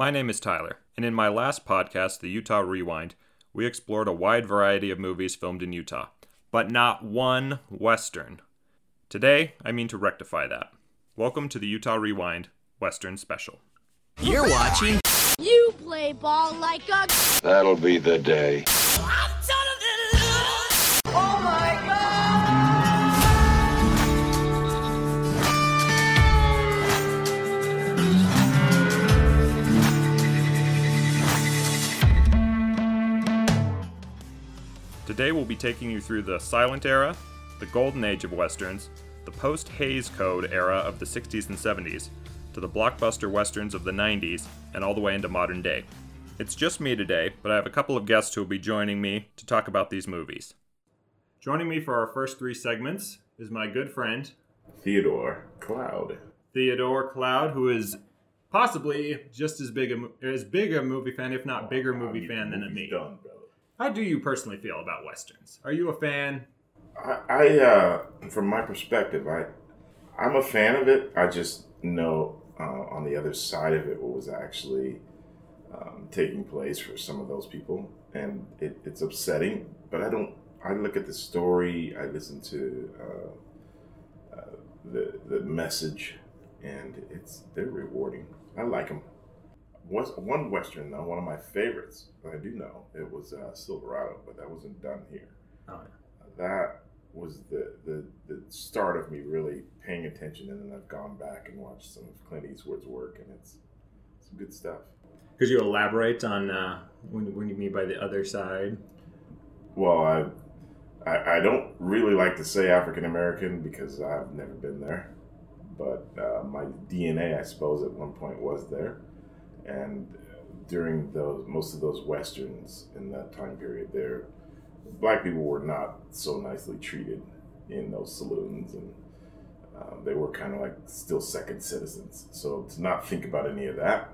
My name is Tyler, and in my last podcast, the Utah Rewind, we explored a wide variety of movies filmed in Utah, but not one Western. Today, I mean to rectify that. Welcome to the Utah Rewind Western Special. You're watching. You play ball like a. That'll be the day. Today, we'll be taking you through the silent era, the golden age of Westerns, the post Hays Code era of the 60s and 70s, to the blockbuster Westerns of the 90s, and all the way into modern day. It's just me today, but I have a couple of guests who will be joining me to talk about these movies. Joining me for our first three segments is my good friend, Theodore Cloud. Theodore Cloud, who is possibly just as big a as big a movie fan, if not bigger movie fan than me. Done. How do you personally feel about westerns? Are you a fan? I, I uh, from my perspective, I, I'm a fan of it. I just know uh, on the other side of it what was actually um, taking place for some of those people, and it, it's upsetting. But I don't. I look at the story. I listen to uh, uh, the the message, and it's they're rewarding. I like them. Was one western though, one of my favorites. I do know it was uh, Silverado, but that wasn't done here Oh, that was the, the the start of me really paying attention and then I've gone back and watched some of Clint Eastwood's work and it's some good stuff. Could you elaborate on uh, when, when you mean by the other side? Well, I I, I don't really like to say African American because I've never been there, but uh, my DNA, I suppose, at one point was there, and during those most of those westerns in that time period, there black people were not so nicely treated in those saloons and um, they were kind of like still second citizens. So to not think about any of that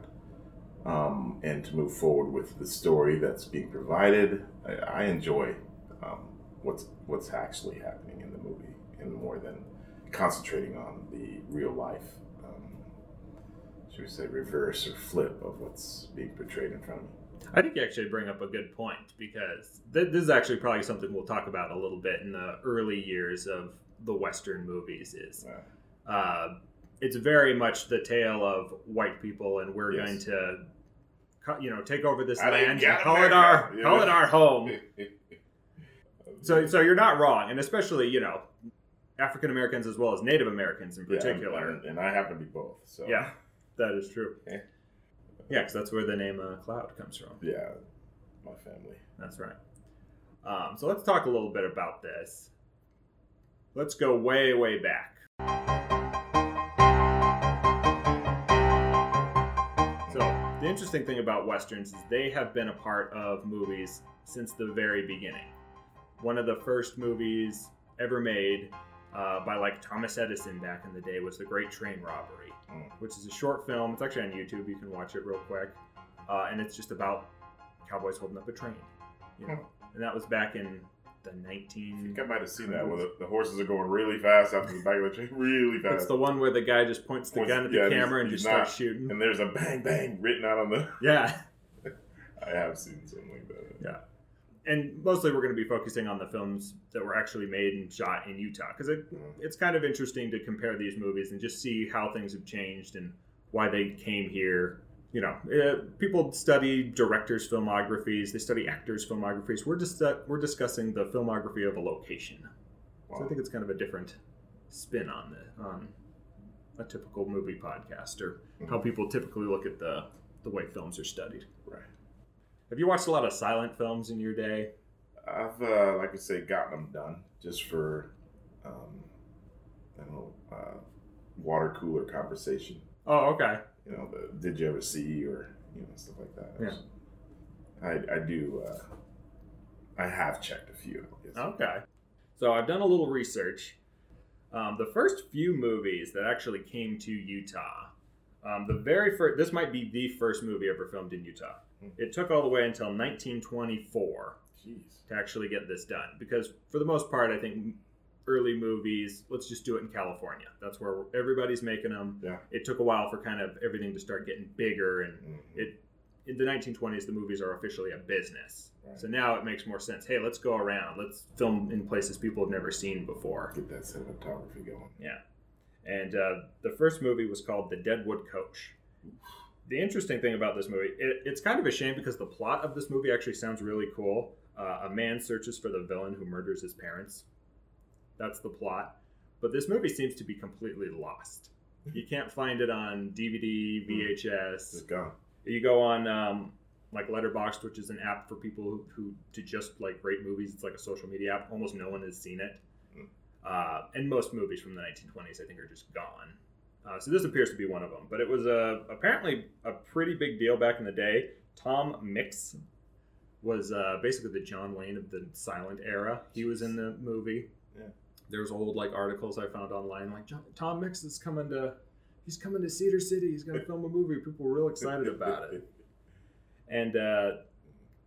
um, and to move forward with the story that's being provided i, I enjoy um, what's what's actually happening in the movie and more than concentrating on the real life should we say reverse or flip of what's being portrayed in front of me I think you actually bring up a good point because th- this is actually probably something we'll talk about a little bit in the early years of the Western movies. Is Uh, uh, it's very much the tale of white people, and we're Yes. going to, co- you know, take over this I land, and call it our you call it our home. So, so you're not wrong, and especially you know, African Americans as well as Native Americans in Yeah, particular. and, and I happen to be both. So Yeah, that is true. Yeah. Yeah, because that's where the name uh, Cloud comes from. yeah, my family. That's right. Um, so let's talk a little bit about this. Let's go way, way back. So, the interesting thing about Westerns is they have been a part of movies since the very beginning. One of the first movies ever made uh, by like Thomas Edison back in the day was The Great Train Robbery. Which is a short film. It's actually on YouTube. You can watch it real quick. Uh, and it's just about cowboys holding up a train. You know? And that was back in the 19. I think I might have seen that where the, the horses are going really fast after the back of the train, really fast. It's the one where the guy just points the gun at the yeah, camera and just starts shooting. and there's a bang bang written out on the. Yeah. I have seen something like that. Yeah. And mostly we're going to be focusing on the films that were actually made and shot in Utah because it, Mhm. it's kind of interesting to compare these movies and just see how things have changed and why they came here. You know, uh, people study directors' filmographies, they study actors' filmographies. We're just we're discussing the filmography of a location. So I think it's kind of a different spin on the on a typical movie podcast or how people typically look at the the way films are studied. Right. Have you watched a lot of silent films in your day? I've, uh, like I say, gotten them done just for, um, I don't know, uh, water cooler conversation. Oh, okay. You know, the did you ever see or you know stuff like that. Yeah. I I do. Uh, I have checked a few. Okay. So I've done a little research. Um, the first few movies that actually came to Utah, um, the very first, this might be the first movie ever filmed in Utah. Hmm. It took all the way until 1924 Jeez. to actually get this done because, for the most part, I think early movies. Let's just do it in California. That's where everybody's making them. Yeah. It took a while for kind of everything to start getting bigger, and Mhm. it in the 1920s the movies are officially a business. Right. So now it makes more sense. Hey, let's go around. Let's film in places people have never seen before. Get that cinematography going. Yeah. And uh, the first movie was called The Deadwood Coach. The interesting thing about this movie, it, it's kind of a shame because the plot of this movie actually sounds really cool. Uh, a man searches for the villain who murders his parents. That's the plot. But this movie seems to be completely lost. You can't find it on DVD, VHS. It's gone. You go on um, like Letterboxd, which is an app for people who, who to just like rate movies. It's like a social media app. Almost no one has seen it. Mm. Uh, and most movies from the 1920s, I think, are just gone. Uh, so this appears to be one of them. But it was a, apparently a pretty big deal back in the day. Tom Mix was uh, basically the John Wayne of the silent era. He was in the movie. Yeah. There's old like articles I found online like John, Tom Mix is coming to he's coming to Cedar City. He's going to film a movie. People were real excited about it. And uh,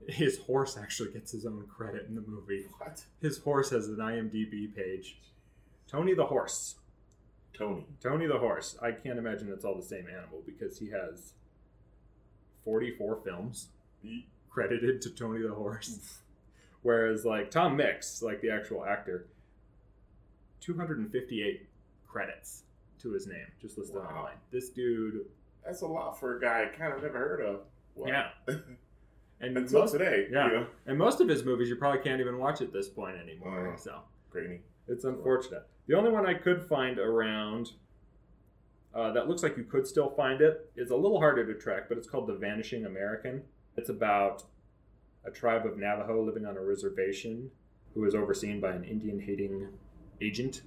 his horse actually gets his own credit in the movie. What? His horse has an IMDb page. Tony the horse. Tony. Tony the horse. I can't imagine it's all the same animal because he has 44 films credited to Tony the horse. Whereas like Tom Mix, like the actual actor, 258 credits to his name just listed Wow. online. This dude, That's a lot for a guy I kind of never heard of. Wow. yeah. And Until most, today. yeah. You know? and most of his movies you probably can't even watch at this point anymore. Wow. So Grainy. It's unfortunate. The only one I could find around uh, that looks like you could still find it is a little harder to track, but it's called The Vanishing American. It's about a tribe of Navajo living on a reservation who is overseen by an Indian hating agent.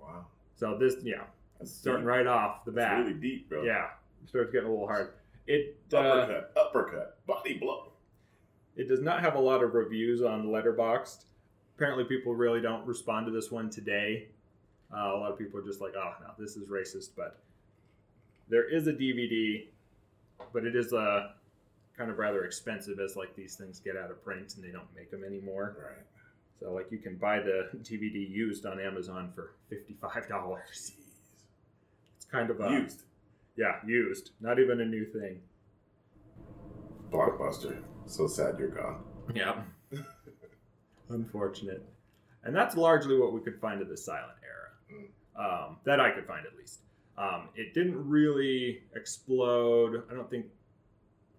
Wow. So this, yeah, That's starting deep. right off the That's bat. really deep, bro. Yeah, it starts getting a little hard. It uh, Uppercut. uppercut. Body blow. It does not have a lot of reviews on Letterboxd. Apparently, people really don't respond to this one today. Uh, a lot of people are just like, "Oh no, this is racist." But there is a DVD, but it is uh, kind of rather expensive as like these things get out of print and they don't make them anymore. Right. So like you can buy the DVD used on Amazon for fifty five dollars. It's kind of a Used. yeah, used, not even a new thing. Blockbuster. So sad you're gone. Yeah. Unfortunate. And that's largely what we could find of the silent. Um, that I could find at least. Um, it didn't really explode. I don't think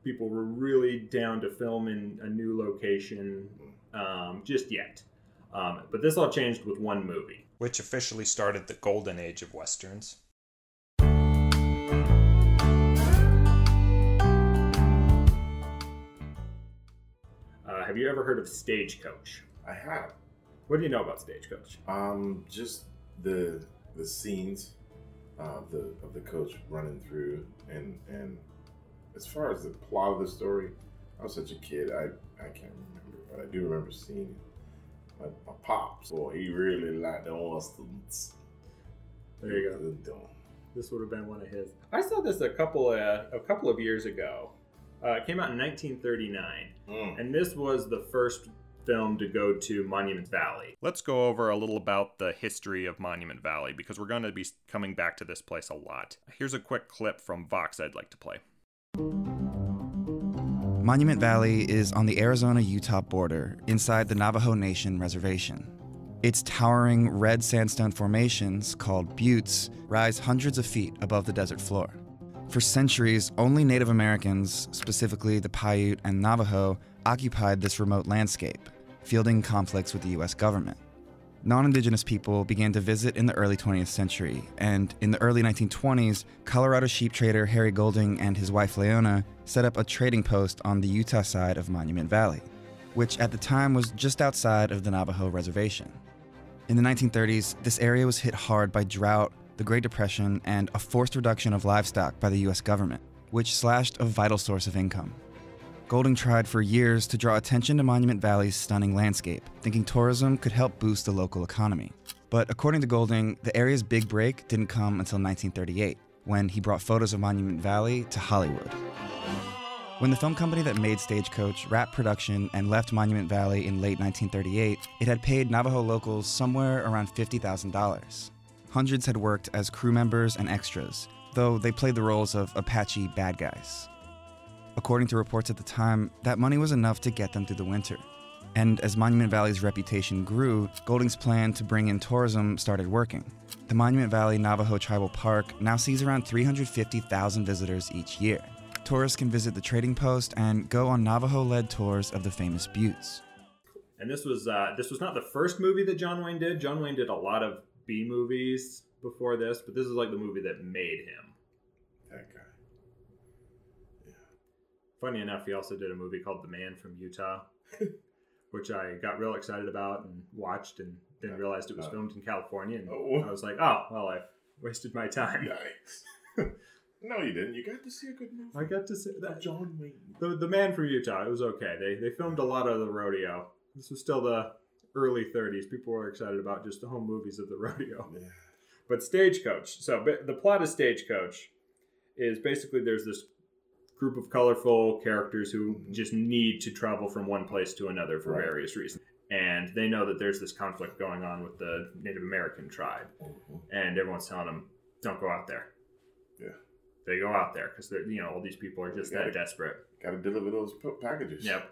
people were really down to film in a new location um, just yet. Um, but this all changed with one movie. Which officially started the golden age of westerns. Uh, have you ever heard of Stagecoach? I have. What do you know about Stagecoach? Um, just the the scenes of the of the coach running through, and and as far as the plot of the story, I was such a kid. I I can't remember, but I do remember seeing it. My, my pops, boy, he really liked the westerns. There you go. go. This would have been one of his. I saw this a couple of, a couple of years ago. Uh, it came out in 1939, Mm. and this was the first film to go to Monument Valley. Let's go over a little about the history of Monument Valley because we're going to be coming back to this place a lot. Here's a quick clip from Vox I'd like to play. Monument Valley is on the Arizona Utah border inside the Navajo Nation reservation. Its towering red sandstone formations, called buttes, rise hundreds of feet above the desert floor. For centuries, only Native Americans, specifically the Paiute and Navajo, occupied this remote landscape, fielding conflicts with the US government. Non Indigenous people began to visit in the early 20th century, and in the early 1920s, Colorado sheep trader Harry Goulding and his wife Leona set up a trading post on the Utah side of Monument Valley, which at the time was just outside of the Navajo reservation. In the 1930s, this area was hit hard by drought, the Great Depression, and a forced reduction of livestock by the US government, which slashed a vital source of income. Goulding tried for years to draw attention to Monument Valley's stunning landscape, thinking tourism could help boost the local economy. But according to Goulding, the area's big break didn't come until 1938, when he brought photos of Monument Valley to Hollywood. When the film company that made Stagecoach wrapped production and left Monument Valley in late 1938, it had paid Navajo locals somewhere around $50,000. Hundreds had worked as crew members and extras, though they played the roles of Apache bad guys. According to reports at the time, that money was enough to get them through the winter. And as Monument Valley's reputation grew, Goulding's plan to bring in tourism started working. The Monument Valley Navajo Tribal Park now sees around 350,000 visitors each year. Tourists can visit the trading post and go on Navajo-led tours of the famous buttes. And this was uh, this was not the first movie that John Wayne did. John Wayne did a lot of B movies before this, but this is like the movie that made him. That guy. Funny enough, he also did a movie called The Man from Utah, which I got real excited about and watched, and then realized it was Uh, filmed in California. And oh. I was like, oh, well, I wasted my time. Yikes. no, you didn't. You got to see a good movie. I got to see that. John Wayne. The, the Man from Utah, it was okay. They, they filmed a lot of the rodeo. This was still the early 30s. People were excited about just the home movies of the rodeo. Yeah. But Stagecoach. So the plot of Stagecoach is basically there's this group of colorful characters who just need to travel from one place to another for Right. various reasons. And they know that there's this conflict going on with the Native American tribe. Mhm. And everyone's telling them, don't go out there. Yeah. They go out there because they're, you know, all these people are just Got that desperate. Got to deliver those packages. Yep.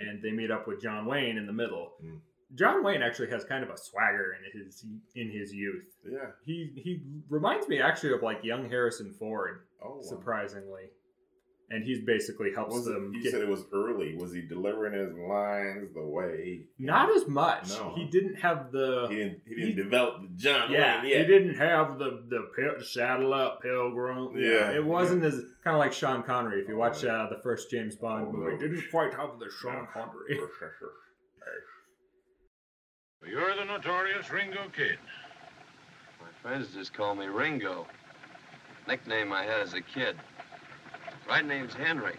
And they meet up with John Wayne in the middle. Mm. John Wayne actually has kind of a swagger in his in his youth. Yeah. He he reminds me actually of like young Harrison Ford, Oh. wow. Surprisingly. And he's basically helps Was it, them you get said it was early. Was he delivering his lines the way? not as much. No. He didn't have the He didn't. He didn't he- develop the John yeah, Wayne yet. he didn't have the the pil- saddle up pilgrim. Yeah, it wasn't as kind of like Sean Connery. If you Oh, watch uh, the first James Bond Oh, movie, no. didn't quite have the Sean Yeah. Connery. You're the notorious Ringo Kid. My friends just call me Ringo. Nickname I had as a kid. Right name's Henry.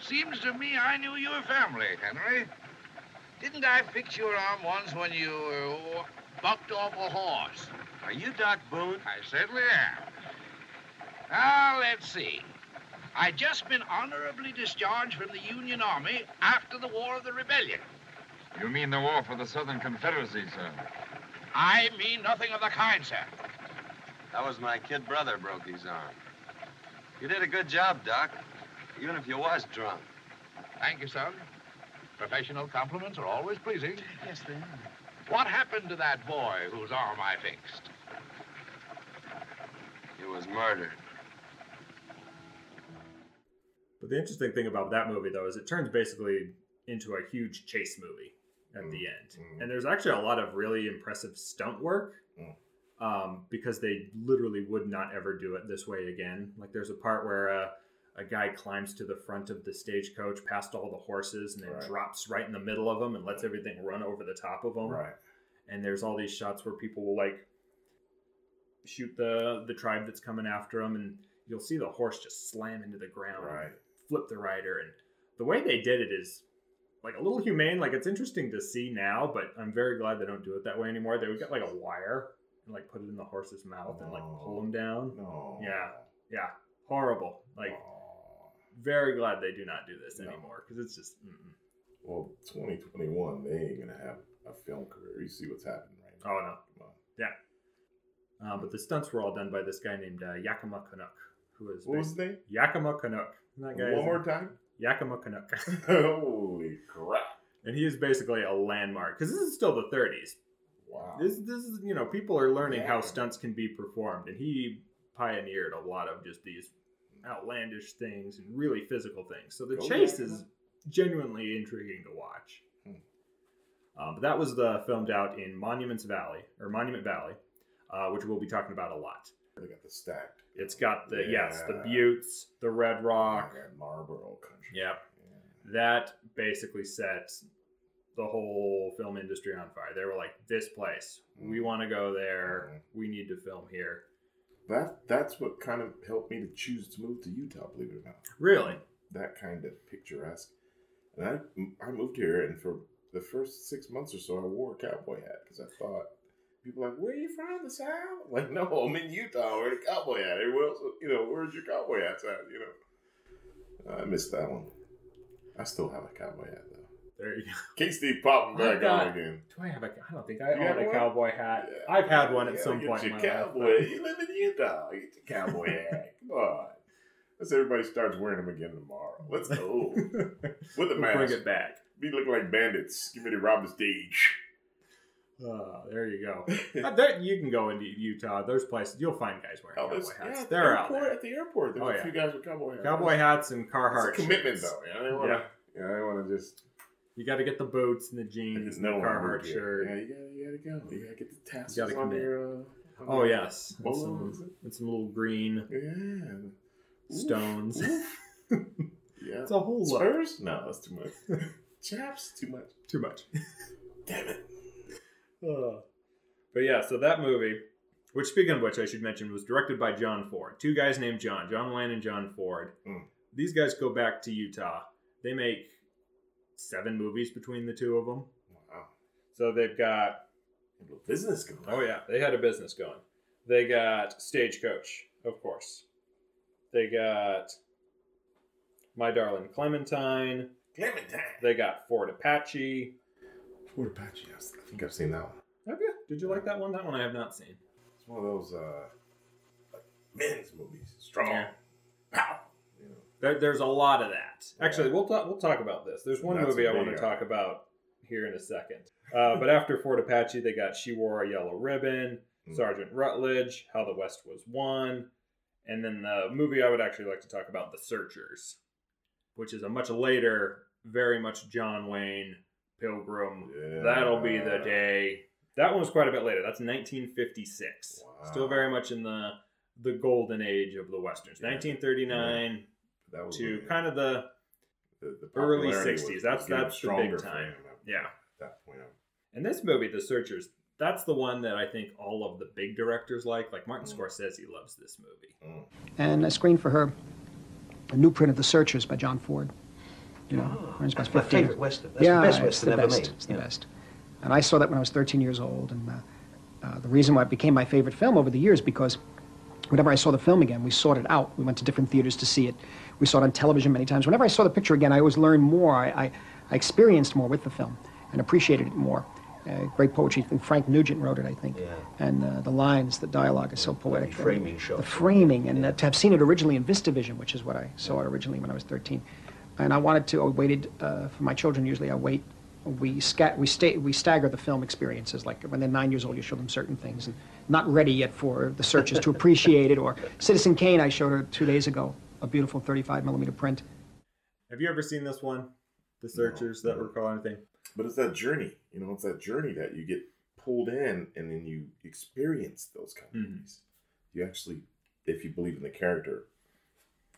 Seems to me I knew your family, Henry. Didn't I fix your arm once when you uh, bucked off a horse? Are you Doc Boone? I certainly am. Now, let's see. I just been honorably discharged from the Union Army after the War of the Rebellion. You mean the war for the Southern Confederacy, sir? I mean nothing of the kind, sir. That was my kid brother broke his arm. You did a good job, Doc. Even if you was drunk. Thank you, son. Professional compliments are always pleasing. Yes, they are. What happened to that boy whose arm I fixed? He was murdered. But the interesting thing about that movie, though, is it turns basically into a huge chase movie at the end. Mm. And there's actually a lot of really impressive stunt work Mm. Um, because they literally would not ever do it this way again. Like, there's a part where uh, a guy climbs to the front of the stagecoach past all the horses and then Right. drops right in the middle of them and lets everything run over the top of them. Right. And there's all these shots where people will, like, shoot the, the tribe that's coming after them, and you'll see the horse just slam into the ground Right. flip the rider and the way they did it is like a little humane like it's interesting to see now but i'm very glad they don't do it that way anymore they would get like a wire and like put it in the horse's mouth and like pull him down No. Yeah. yeah horrible like very glad they do not do this No. anymore because it's just mm-mm. Well, 2021, they ain't gonna have a film career. You see what's happening right now. oh no on. uh, but the stunts were all done by this guy named uh, Yakima Canutt who is What was his name? Yakima Canutt that guy One more time. Yakima Canutt Holy crap! and he is basically a landmark because this is still the 30s Wow. This this is you know people are learning how stunts can be performed, and he pioneered a lot of just these outlandish things and really physical things. So the Go chase Yakima. is genuinely intriguing to watch. Hmm. Uh, but that was the filmed out in Monuments Valley or Monument Valley, uh, which we'll be talking about a lot. They got the stacked. It's got the yes the Buttes, the Red Rock. Marlboro country. Yep. Yeah. That basically set the whole film industry on fire. They were like, "This place, we Mhm. want to go there. Mhm. We need to film here." That that's what kind of helped me to choose to move to Utah. Believe it or not. Really? that kind of picturesque. And I, I moved here, and for the first six months or so, I wore a cowboy hat because I thought people were like, "Where are you from? The South?" Like, no, I'm in Utah. Wearing a cowboy hat. Everyone else, you know, where's your cowboy hats at? You know. I missed that one. I still have a cowboy hat. There you go. King Steve popping back got- on again. Do I have a? I don't think I You have own a one? cowboy hat. Yeah. I've had one at You some gotta point. Get in your my life, cowboy. You live in Utah. Get your cowboy hat. Come on. Let's everybody starts wearing them again tomorrow. Let's go but- with the We'll mask. bring it back. We look like bandits. Give me to rob the stage. Uh, there you go. There, you can go into Utah. There's places you'll find guys wearing Oh, cowboy hats. yeah, They're out there. At the airport, there's Oh, a yeah. few guys with cowboy hats. Cowboy hats and Carhartt. It's a commitment, shirts. though. You know, they wanna, yeah. I want to just You got to get the boots and the jeans, and the no one Carhartt shirt. Yeah, you gotta, you gotta go. You gotta get the tassels gotta on commit. your. Uh, on Oh your yes, and some, and some little green Yeah. stones. Yeah. It's a whole look. Spurs? No, that's too much. Chaps? Too much. Too much. Damn it. Uh, but yeah, so that movie, which speaking of which, I should mention, was directed by John Ford. Two guys named John, John Wayne and John Ford. Mm. These guys go back to Utah. They make seven movies between the two of them. Wow. So they've got A little business going Oh yeah, they had a business going. They got Stagecoach, of course. They got My Darling Clementine. Clementine. They got Fort Apache. Fort Apache. yes, I think I've seen that one. Have you? Did you like that one? That one I have not seen. It's one of those uh, like men's movies. Strong. Yeah. Pow. You know. There, there's a lot of that. Actually, Yeah. we'll talk. We'll talk about this. There's one That's movie I want to talk about here in a second. Uh, but after Fort Apache, they got She Wore a Yellow Ribbon, Mm. Sergeant Rutledge, How the West Was Won, and then the movie I would actually like to talk about, The Searchers, which is a much later, very much John Wayne Pilgrim. Yeah. That'll be the day. That one was quite a bit later. That's 1956. Wow. Still very much in the the golden age of the westerns. Yeah. 1939 That was to when kind of the the, the early 60s. That's- that's the big time. him Yeah. That point. and this movie, The Searchers. That's the one that I think all of the big directors like. Like Martin Mm. Scorsese loves this movie. Mm. and I screened for her a new print of The Searchers by John Ford. You know, Ernest That's my favorite Western. That's yeah, the best it's Western the ever best. made. It's the Yeah. best. And I saw that when I was 13 years old, and uh, uh, the reason why it became my favorite film over the years because whenever I saw the film again, we sought it out. We went to different theaters to see it. We saw it on television many times. Whenever I saw the picture again, I always learned more. I, I, I experienced more with the film and appreciated it more. Uh, great poetry. Think Frank Nugent wrote it, I think. Yeah. And uh, the lines, the dialogue is so poetic. The framing. The framing, and uh, to have seen it originally in VistaVision, which is what I saw it originally when I was 13. And I wanted to, I waited uh, for my children, usually I wait. We, sca- we, stay, we stagger the film experiences. Like when they're nine years old, you show them certain things. And not ready yet for the Searchers to appreciate it. Or Citizen Kane, I showed her two days ago, a beautiful 35 millimeter print. Have you ever seen this one? The Searchers that no. recall anything? But it's that journey, you know, it's that journey that you get pulled in and then you experience those kind of Mhm. movies. You actually, if you believe in the character,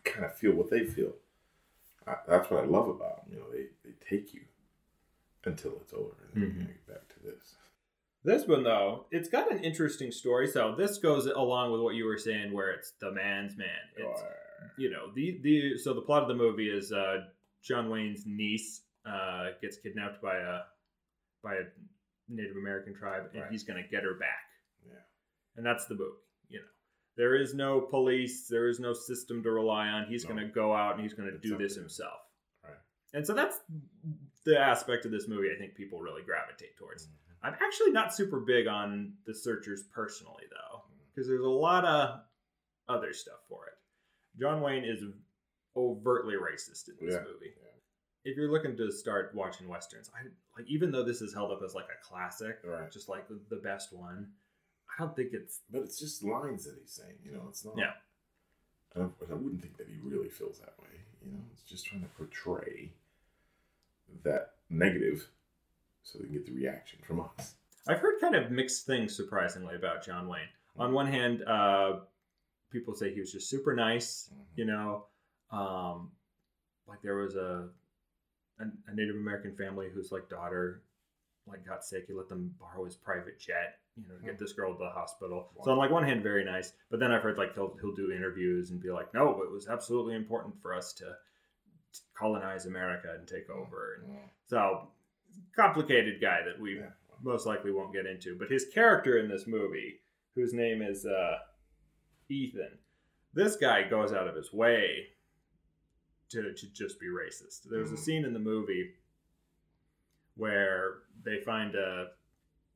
kind of feel what they feel. I, that's what I love about them. You know, they, they take you until it's over and then Mhm. you get back to this. This one though, it's got an interesting story. So this goes along with what you were saying, where it's the man's man. It's, you know the the so the plot of the movie is uh, John Wayne's niece uh, gets kidnapped by a by a Native American tribe, and Right. he's going to get her back, Yeah. and that's the movie. You know, there is no police, there is no system to rely on. He's No. going to go out and he's going to do this himself. Right. And so that's the aspect of this movie I think people really gravitate towards. Mm-hmm. I'm actually not super big on the Searchers personally, though, because there's a lot of other stuff for it. John Wayne is overtly racist in this Yeah, movie. yeah. If you're looking to start watching westerns, I like even though this is held up as like a classic, Right. just like the, the best one, I don't think it's But it's just lines that he's saying, you know, it's not. Yeah. I, I wouldn't think that he really feels that way, you know, it's just trying to portray that negative so they can get the reaction from us. I've heard kind of mixed things surprisingly about John Wayne. On one hand, uh, people say he was just super nice, you know, um, like there was a, a a Native American family whose like daughter like got sick. He let them borrow his private jet, you know, to get this girl to the hospital. So on like one hand, very nice, but then I've heard like he'll he'll do interviews and be like, no, it was absolutely important for us to to colonize America and take over. And so complicated guy that we Yeah. most likely won't get into. But his character in this movie, whose name is uh, Ethan, this guy goes out of his way to, to just be racist. There's a Mhm. scene in the movie where they find a,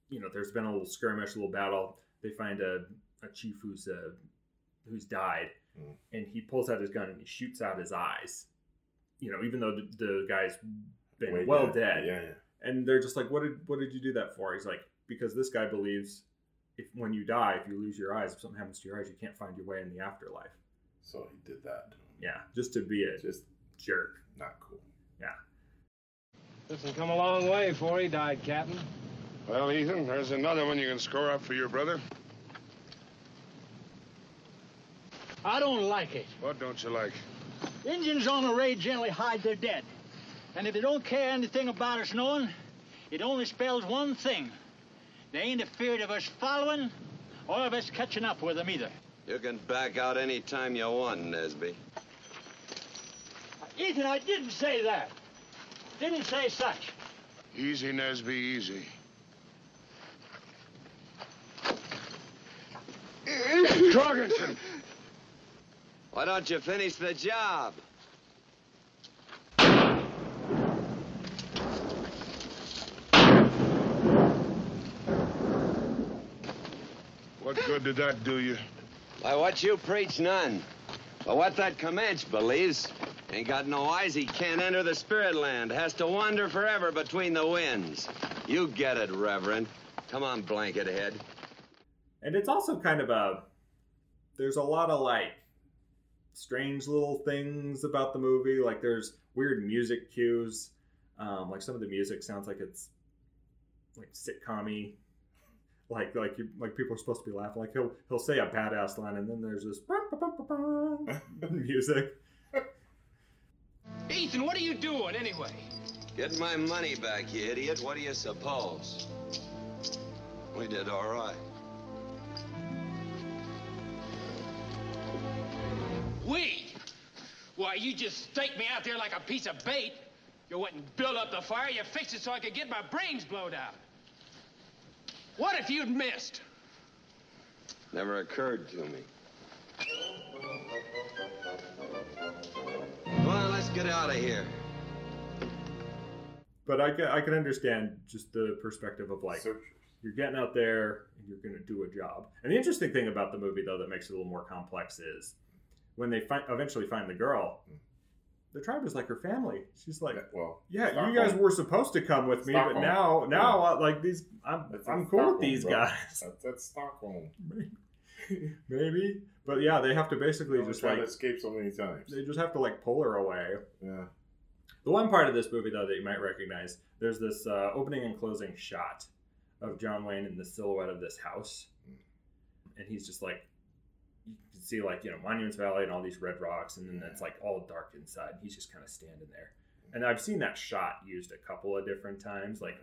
you know, there's been a little skirmish, a little battle. They find a, a chief who's uh, who's died, Mm. and he pulls out his gun and he shoots out his eyes. You know, even though the, the guy's been Way well dead. dead, Yeah, yeah. And they're just like, "What did what did you do that for?" He's like, "Because this guy believes if when you die, if you lose your eyes, if something happens to your eyes, you can't find your way in the afterlife." So he did that. Yeah, just to be a Just jerk. not cool. Yeah. This has come a long way before he died, Captain. Well, Ethan, there's another one you can score up for your brother. I don't like it. What don't you like? Indians on the raid generally hide their dead. And if they don't care anything about us knowing, it only spells one thing. They ain't afeard of us following or of us catching up with them either. You can back out any time you want, Nesby. Uh, Ethan, I didn't say that. Didn't say such. Easy, Nesby, easy. Jorgensen! Why don't you finish the job? What good did that do you? By what you preach, none. But what that Comanche believes, ain't got no eyes, he can't enter the spirit land. Has to wander forever between the winds. You get it, Reverend. Come on, blanket head. And it's also kind of a there's a lot of like strange little things about the movie. Like there's weird music cues. Um, like some of the music sounds like it's like sitcom Like like you, like people are supposed to be laughing. Like he'll he'll say a badass line and then there's this music. Ethan, what are you doing anyway? Get my money back, you idiot. What do you suppose? We did all right. We? Why, you just staked me out there like a piece of bait. You went and built up the fire, you fixed it so I could get my brains blown out. What if you'd missed? Never occurred to me. Come on, let's get out of here. But I can, I can understand just the perspective of like you're getting out there and you're going to do a job. And the interesting thing about the movie though that makes it a little more complex is when they fi- eventually find the girl, hmm. The tribe is like her family. She's like, well, yeah, Stockholm. you guys were supposed to come with me, Stockholm. but now now Yeah. uh, like these I'm That's I'm cool with these bro. guys. That's, that's Stockholm. Maybe, but yeah, they have to basically just tried like to escape so many times. they just have to like pull her away. Yeah. The one part of this movie, though, that you might recognize, there's this uh, opening and closing shot of John Wayne in the silhouette of this house, and he's just like, can see like you know Monuments Valley and all these red rocks, and then it's like all dark inside. And he's just kind of standing there, and I've seen that shot used a couple of different times, like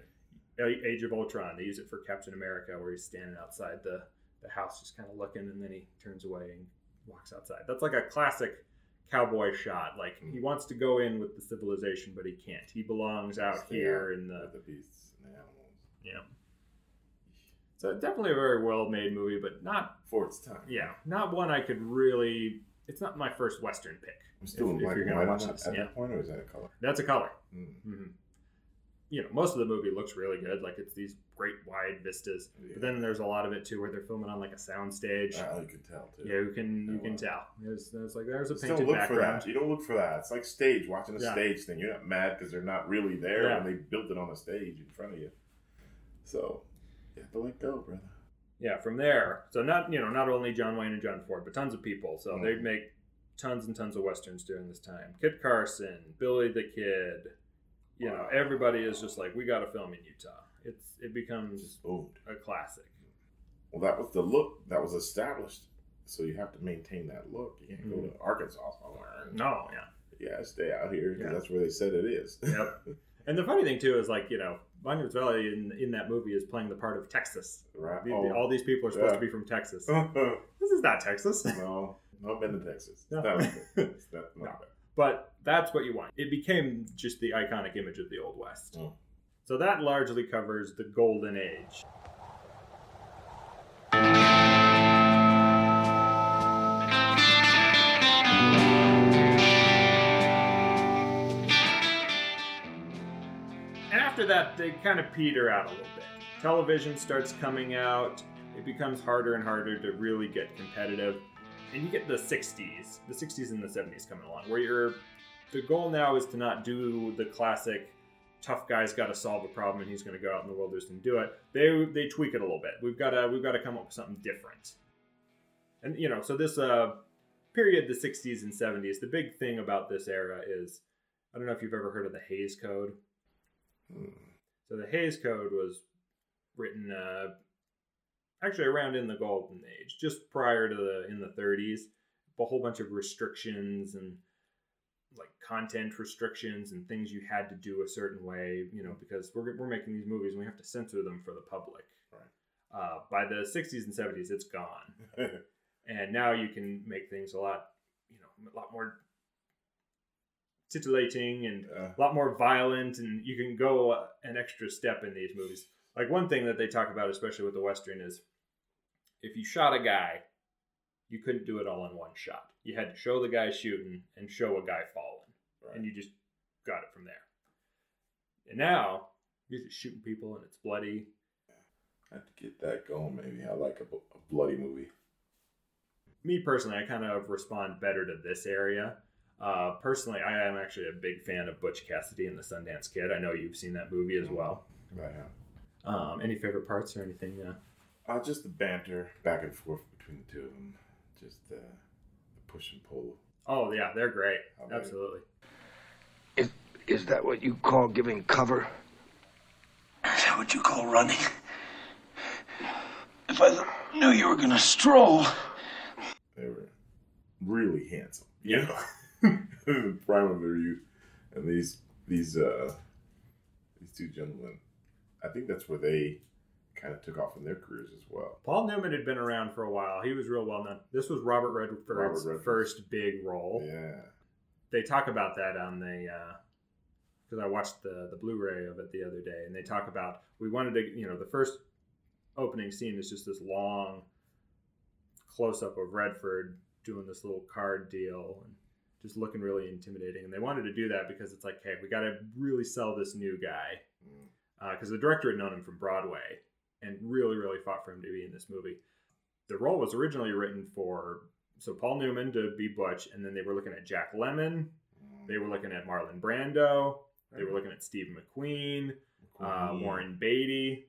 Age of Ultron. They use it for Captain America, where he's standing outside the the house, just kind of looking, and then he turns away and walks outside. That's like a classic cowboy shot. Like he mm. wants to go in with the civilization, but he can't. He belongs out Stay here out in the the beasts and the animals. yeah. So definitely a very well made movie, but not For its time. yeah, not one I could really. It's not my first Western pick. I'm still if- if black you're and gonna white watch that, this, at yeah. that point, or is that a color? That's a color. Mm. hmm You know, most of the movie looks really good. Like it's these great wide vistas. But then there's a lot of it too where they're filming on like a sound stage. Oh, you can tell too. Yeah, you can you can tell. There's, there's like there's a painted don't look background. for that. You don't look for that. It's like stage, watching a Yeah. stage thing. You're not mad because they're not really there Yeah. and they built it on a stage in front of you. So you have to let go, brother. Yeah, from there. So not you know not only John Wayne and John Ford, but tons of people. So Mhm. they make tons and tons of westerns during this time. Kit Carson, Billy the Kid. You know, everybody is just like, we got to film in Utah. It's it becomes Boomed. a classic. Well, that was the look that was established. So you have to maintain that look. You can't go Mhm. to Arkansas somewhere. No, yeah. Yeah, stay out here because Yeah. that's where they said it is. Yep. And the funny thing too is like you know, Monuments Valley in in that movie is playing the part of Texas. right. The- Oh. all these people are supposed Yeah. to be from Texas. this is not Texas. no, I've been to Texas. No. That was good. Not- not No. bad. But that's what you want. It became just the iconic image of the Old West. Mm. So that largely covers the Golden Age. After that, they kind of peter out a little bit. Television starts coming out. It becomes harder and harder to really get competitive. And you get the 60s, the 60s and the 70s coming along, where you're the goal now is to not do the classic tough guy's got to solve a problem and he's going to go out in the wilderness and do it. They they tweak it a little bit. We've got to we've got to come up with something different. And you know, so this uh period, the 60s and 70s, the big thing about this era is I don't know if you've ever heard of the Hays Code. So the Hays Code was written uh, actually around in the Golden Age, just prior to the in the 30s. A whole bunch of restrictions and like content restrictions and things you had to do a certain way, you know, because we're, we're making these movies and we have to censor them for the public. Right. Uh, by the 60s and 70s, it's gone. and now you can make things a lot, you know, a lot more titillating and Yeah. a lot more violent, and you can go uh, an extra step in these movies. Like one thing that they talk about, especially with the western, is if you shot a guy, you couldn't do it all in one shot. You had to show the guy shooting and show a guy falling, and you just got it from there. And now you're just shooting people, and it's bloody. I have to get that going. Maybe I like a, a bloody movie. me personally, I kind of respond better to this area. Uh, personally, I am actually a big fan of Butch Cassidy and the Sundance Kid. I know you've seen that movie as well. Right. Yeah. Um, any favorite parts or anything? Uh, Uh, just the banter back and forth between the two of them. Just uh, the push and pull. oh yeah, they're great. How? Absolutely. Is, is that what you call giving cover? Is that what you call running? If I knew you were gonna stroll. They were really handsome. You know, in the prime of their youth, and these these uh these two gentlemen, I think that's where they kind of took off in their careers as well. Paul Newman had been around for a while. He was real well known. This was Robert Redford's Robert Redford. first big role. Yeah. They talk about that on the because I watched the the Blu-ray of it the other day, and they talk about we wanted to you know the first opening scene is just this long close up of Redford doing this little card deal and just looking really intimidating. And they wanted to do that because it's like, hey, we got to really sell this new guy mm. uh, because the director had known him from Broadway and really, really fought for him to be in this movie. The role was originally written for so Paul Newman to be Butch, and then they were looking at Jack Lemmon, mm. they were looking at Marlon Brando, they were looking at Steve McQueen, uh, Warren Beatty.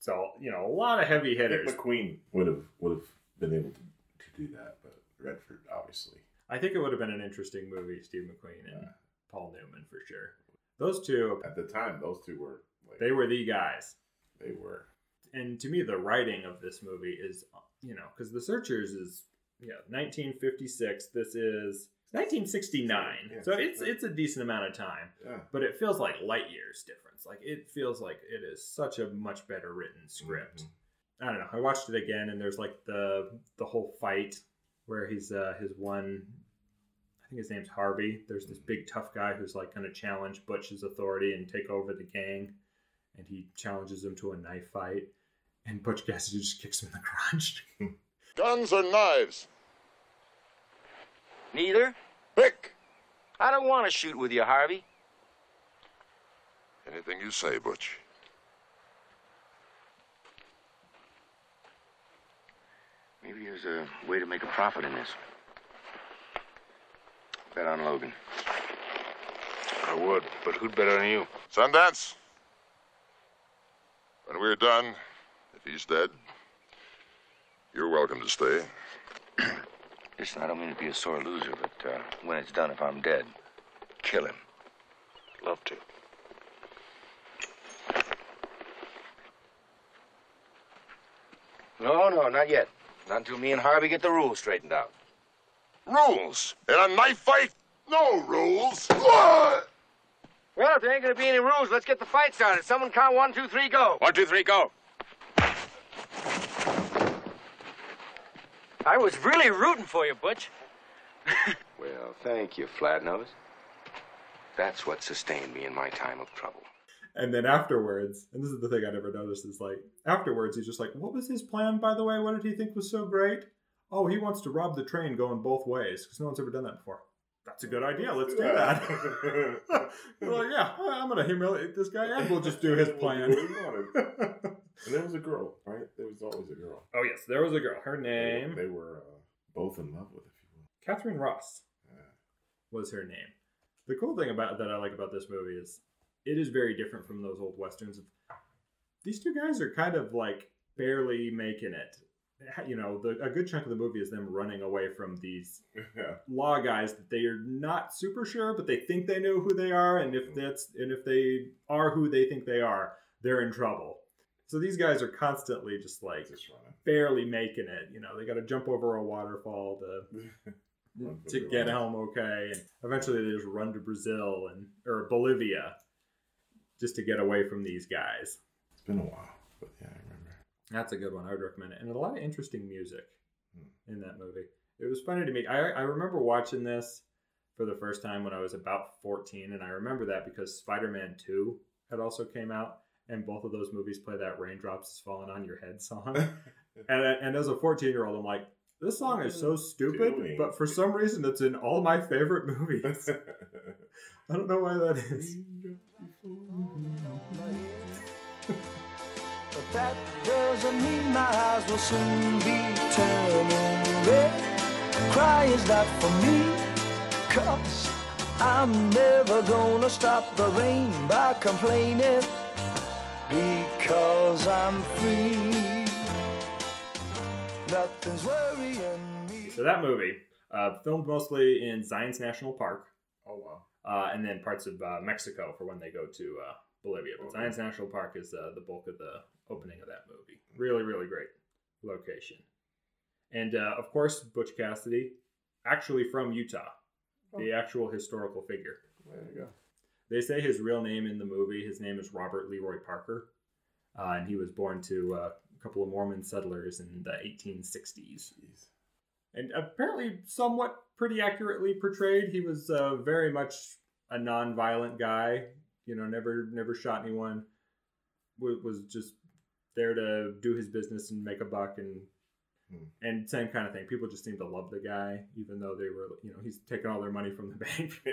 So you know, a lot of heavy hitters. McQueen would have would have been able to, to do that, but Redford obviously. I think it would have been an interesting movie, Steve McQueen and Paul Newman for sure. Those two, At the time, those two were like they were the guys. they were. and to me the writing of this movie is you know because the searchers is yeah 1956 this is 1969 Yeah, so it's it's a decent amount of time Yeah. but it feels like light years difference like it feels like it is such a much better written script i don't know i watched it again and there's like the the whole fight where he's uh his one think his name's harvey there's this big tough guy who's like going to challenge butch's authority and take over the gang and he challenges him to a knife fight and butch cassidy just kicks him in the crotch Guns or knives? Neither? Pick. I don't want to shoot with you, Harvey. Anything you say, Butch. Maybe there's a way to make a profit in this. Bet on Logan. I would, but who'd bet on you? Sundance. When we're done, if he's dead, you're welcome to stay. Listen, I don't mean to be a sore loser, but uh, when it's done, if I'm dead, kill him. Love to. No, no, not yet. Not until me and Harvey get the rules straightened out. Rules? In a knife fight? No rules. What? Well, if there ain't gonna be any rules, let's get the fight started. Someone count one, two, three, go. One, two, three, go. I was really rooting for you, Butch. Well, thank you, Flatnose. That's what sustained me in my time of trouble. and then afterwards and this is the thing i never noticed is like afterwards he's just like what was his plan by the way what did he think was so great oh he wants to rob the train going both ways because no one's ever done that before that's a good idea. Let's do that." They're like, yeah, I'm gonna humiliate this guy, and we'll just do his plan. And there was a girl, right? There was always a girl. Oh yes, there was a girl. Her They name were, they were uh, both in love with, if you will. Katharine Ross was her name. The cool thing about that I like about this movie is it is very different from those old westerns. These two guys are kind of like barely making it. You know, the, a good chunk of the movie is them running away from these Yeah. law guys that they are not super sure, but they think they know who they are, and if mm. that's and if they are who they think they are, they're in trouble. So these guys are constantly just like Just barely making it. You know, they got to jump over a waterfall to to get home okay, and eventually they just run to Brazil and or Bolivia just to get away from these guys. It's been a while, but yeah, I remember. That's a good one. I would recommend it, and a lot of interesting music Hmm. in that movie. It was funny to me. I I remember watching this for the first time when I was about fourteen, and I remember that because Spider Man Two had also came out, and both of those movies play that "Raindrops is Falling on Your Head" song. and and as a fourteen year old, I'm like, this song is so stupid, Doing. but for some reason it's in all my favorite movies. I don't know why that is. But that doesn't mean my eyes will soon be turning red. Cry is not for me, cause I'm never gonna stop the rain by complaining. Because I'm free. Nothing's worrying me. So that movie, uh, filmed mostly in Zion's National Park, Oh wow. uh, and then parts of uh, Mexico for when they go to uh, Bolivia. But Okay. Zion's National Park is uh, the bulk of the opening of that movie. Really, really great location. And uh, of course, Butch Cassidy, actually from Utah, the actual historical figure. There you go. They say his real name in the movie, his name is Robert Leroy Parker, uh, and he was born to uh, a couple of Mormon settlers in the 1860s. Jeez. And apparently, somewhat pretty accurately portrayed. He was uh, very much a non-violent guy. You know, never never shot anyone. Was, was just there to do his business and make a buck and Hmm. and same kind of thing. People just seem to love the guy, even though they were, you know, he's taking all their money from the bank. Yeah.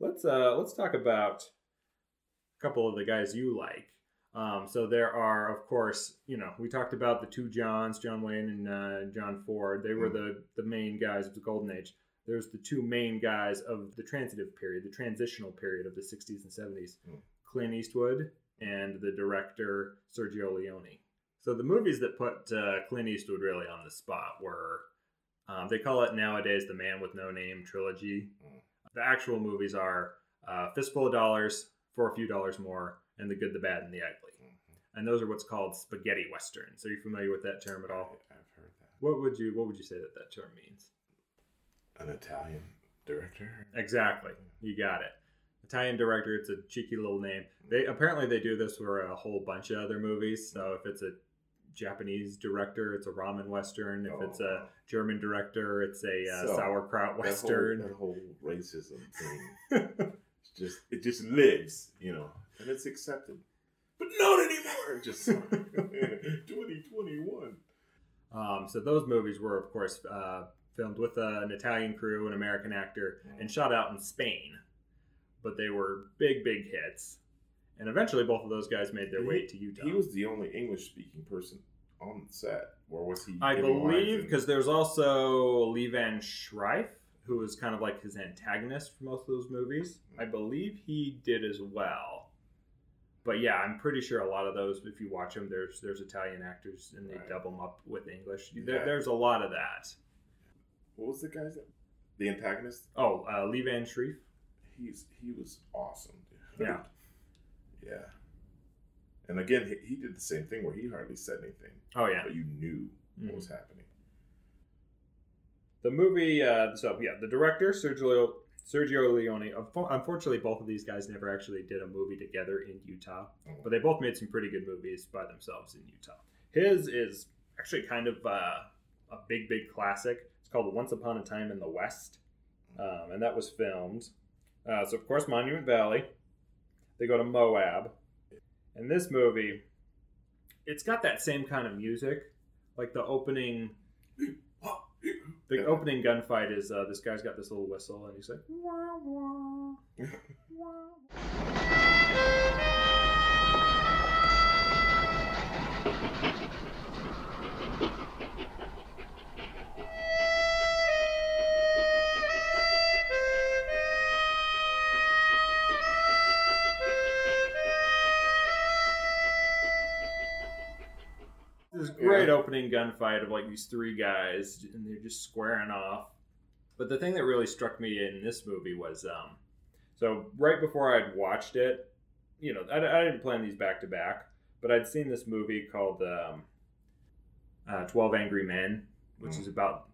Let's uh let's talk about a couple of the guys you like. Um, so there are, of course, you know, we talked about the two Johns, John Wayne and uh, John Ford. They were the the main guys of the Golden Age. There's the two main guys of the transitive period, the transitional period of the 60s and 70s, Mm. Clint Eastwood and the director Sergio Leone. So the movies that put uh, Clint Eastwood really on the spot were, um, they call it nowadays the Man with No Name trilogy. Mm. The actual movies are uh, Fistful of Dollars, For a Few Dollars More, and The Good, the Bad, and the Ugly. Mm-hmm. And those are what's called spaghetti westerns. Are you familiar with that term at all? I've heard that. What would you What would you say that that term means? An Italian director. Exactly. You got it. Italian director. It's a cheeky little name. They apparently they do this for a whole bunch of other movies. So if it's a Japanese director, it's a ramen western. If it's a German director, it's a uh, So, sauerkraut that western. Whole, that whole racism thing. it's just it just lives, you know, and it's accepted. But not anymore. Just 2021. Um, so those movies were, of course, uh, filmed with uh, an Italian crew, an American actor, and shot out in Spain. But they were big, big hits. And eventually, both of those guys made their way to Utah. He was the only English speaking person on set, or was he? I believe because there's also Lee Van Schreif, who was kind of like his antagonist for most of those movies. I believe he did as well. But yeah, I'm pretty sure a lot of those, if you watch them, there's there's Italian actors and they Right. double them up with English. Yeah. There, there's a lot of that. What was the guy's name? The antagonist? Oh, uh, Lee Van Schreif. He's he was awesome, dude. Yeah. Yeah. And again, he, he did the same thing where he hardly said anything. Oh yeah. But you knew Mhm. what was happening. The movie, uh, so yeah, the director Sergio Sergio Leone. Unfortunately, both of these guys never actually did a movie together in Utah, but they both made some pretty good movies by themselves in Utah. His is actually kind of uh, a big, big classic. It's called Once Upon a Time in the West, um, and that was filmed. Uh, so of course, Monument Valley. They go to Moab, and this movie, it's got that same kind of music, like the opening The opening gunfight is uh, this guy's got this little whistle and he's like, wah, wah. this gunfight of like these three guys and they're just squaring off. But the thing that really struck me in this movie was um so right before I'd watched it, you know, I, I didn't plan these back to back, but I'd seen this movie called um, uh, 12 Angry Men, which Mm. is about,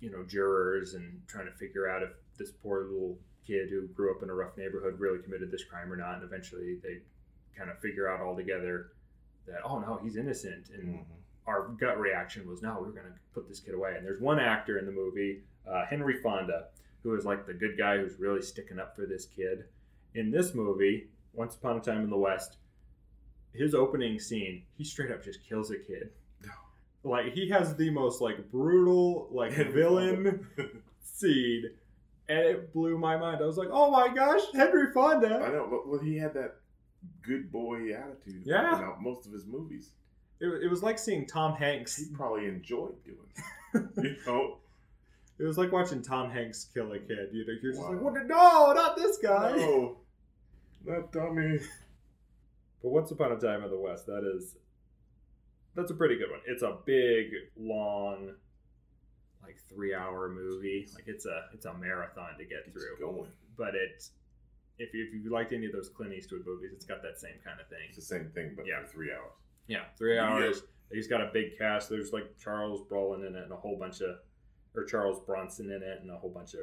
you know, jurors and trying to figure out if this poor little kid who grew up in a rough neighborhood really committed this crime or not. And eventually they kind of figure out all together that, oh no, he's innocent. And our gut reaction was, no, we're going to put this kid away. And there's one actor in the movie, uh, Henry Fonda, who is like the good guy who's really sticking up for this kid. In this movie, Once Upon a Time in the West, his opening scene, he straight up just kills a kid. Like he has the most like brutal like villain scene, and it blew my mind. I was like, "Oh my gosh, Henry Fonda!" I know, but well, he had that good boy attitude. Yeah. in most of his movies. It, it was like seeing Tom Hanks. He probably enjoyed doing. it. you know, It was like watching Tom Hanks kill a kid. You know, you're just like, Wow. "What? No, not this guy!" no, not dummy. But Once Upon a Time in the West, that is that's a pretty good one. It's a big, long, like three hour movie. Like it's a it's a marathon to get through. going. But it if you, if you liked any of those Clint Eastwood movies, it's got that same kind of thing. It's the same thing, but Yeah. for three hours. Yeah, three hours. He's got a big cast. There's like Charles Brolin in it and a whole bunch of, or Charles Bronson in it and a whole bunch of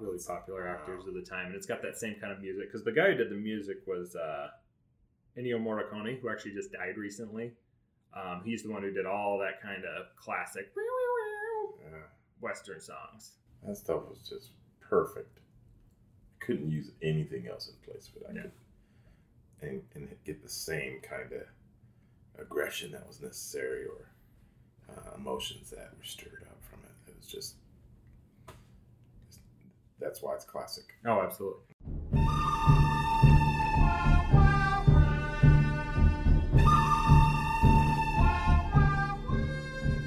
really popular actors of the time. And it's got that same kind of music because the guy who did the music was uh, Ennio Morricone, who actually just died recently. Um, he's the one who did all that kind of classic Yeah, Western songs. that stuff was just perfect. Couldn't use anything else in place for that. Yeah. And, and get the same kind of aggression that was necessary or uh, emotions that were stirred up from it. It was just, just that's why it's classic. Oh, absolutely.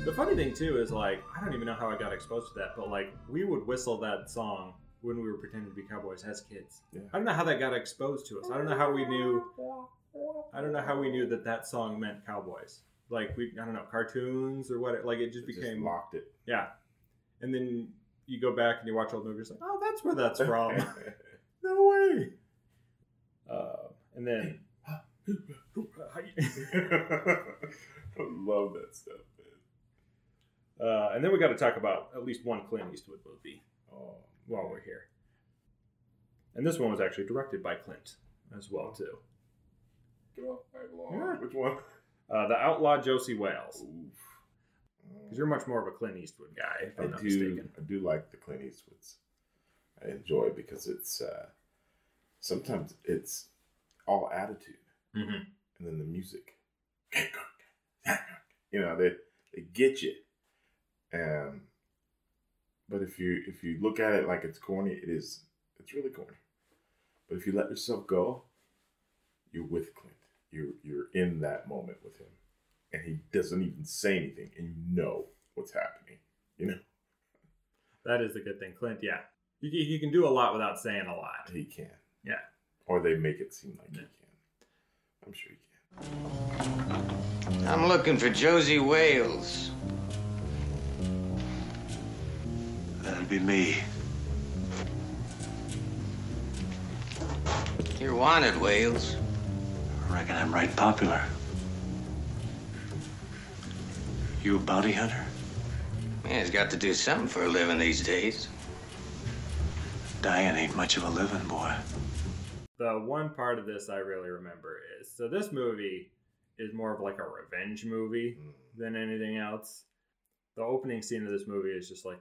The funny thing too is like I don't even know how I got exposed to that, but like we would whistle that song when we were pretending to be cowboys as kids. Yeah. I don't know how that got exposed to us. I don't know how we knew. I don't know how we knew that that song meant cowboys. Like we, I don't know, cartoons or what. Like it just Just became locked it. yeah. And then you go back and you watch old movies, like oh, that's where that's from. no way. Uh, and then I love that stuff, man. Uh, and then we got to talk about at least one Clint Eastwood movie Oh, while we're here. And this one was actually directed by Clint as well too. Get off my lawn. Yeah. Which one? Uh, the Outlaw Josey Wales. Because you're much more of a Clint Eastwood guy, I do. mistaken. I do like the Clint Eastwoods. I enjoy because it's uh, sometimes it's all attitude, Mm-hmm. and then the music. You know they they get you, um. But if you if you look at it like it's corny, it is. It's really corny. But if you let yourself go, you're with Clint. You're you're in that moment with him, and he doesn't even say anything, and you know what's happening. You know. That is the good thing. Clint, yeah. You, can- you can do a lot without saying a lot. He can. Yeah. Or they make it seem like he can. I'm sure he can. I'm looking for Josey Wales. That'd be me. You're wanted, Wales. I reckon I'm right popular. You a bounty hunter? Man, he's got to do something for a living these days. Dying ain't much of a living, boy. The one part of this I really remember is so this movie is more of like a revenge movie hmm. than anything else. The opening scene of this movie is just like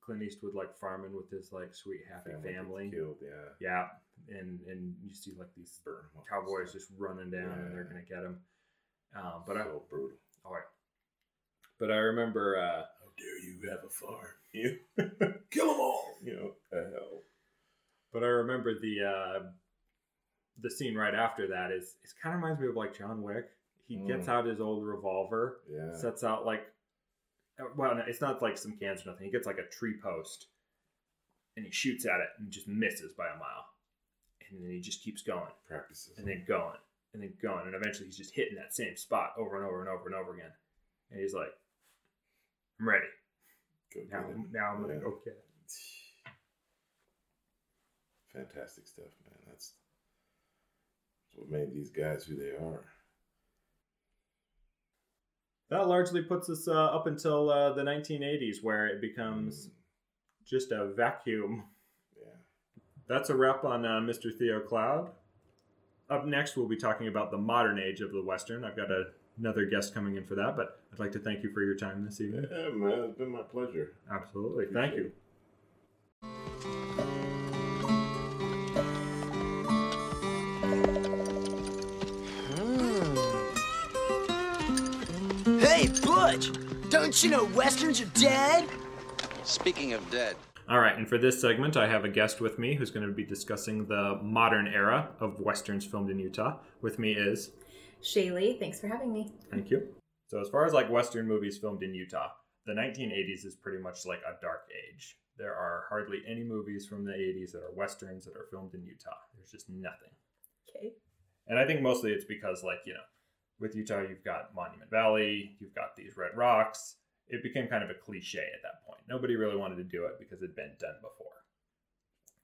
Clint Eastwood like farming with his like sweet happy Family family. killed, yeah. Yeah, and and you see like these cowboys just running down and they're gonna get him. Um, but I, brutal. all right. But I remember uh, How dare you have a farm? You kill them all. You know, the hell. But I remember the uh, the scene right after that is it kind of reminds me of like John Wick. He gets Mm. out his old revolver, Yeah. sets out like, uh, well, no, it's not like some cans or nothing. He gets like a tree post, and he shoots at it and just misses by a mile, and then he just keeps going, Practices. and then going, and then going, and eventually he's just hitting that same spot over and over and over and over again, and he's like, "I'm ready. Go Now, now I'm gonna Yeah. go get it." Fantastic stuff, man. That's, that's what made these guys who they are. That largely puts us uh, up until uh, the 1980s, where it becomes just a vacuum. Yeah. That's a wrap on uh, Mr. Theo Cloud. Up next, we'll be talking about the modern age of the Western. I've got a, another guest coming in for that, but I'd like to thank you for your time this evening. Yeah, man. It's been my pleasure. Absolutely. Thank you. Hey, Butch! Don't you know westerns are dead? Speaking of dead, All right, and for this segment, I have a guest with me who's going to be discussing the modern era of Westerns filmed in Utah. With me is Shaylee, thanks for having me. Thank you. So, as far as like Western movies filmed in Utah, the 1980s is pretty much like a dark age. There are hardly any movies from the 80s that are Westerns that are filmed in Utah. There's just nothing. Okay. And I think mostly it's because, like, you know, with Utah, you've got Monument Valley, you've got these red rocks. It became kind of a cliche at that point. Nobody really wanted to do it because it'd been done before.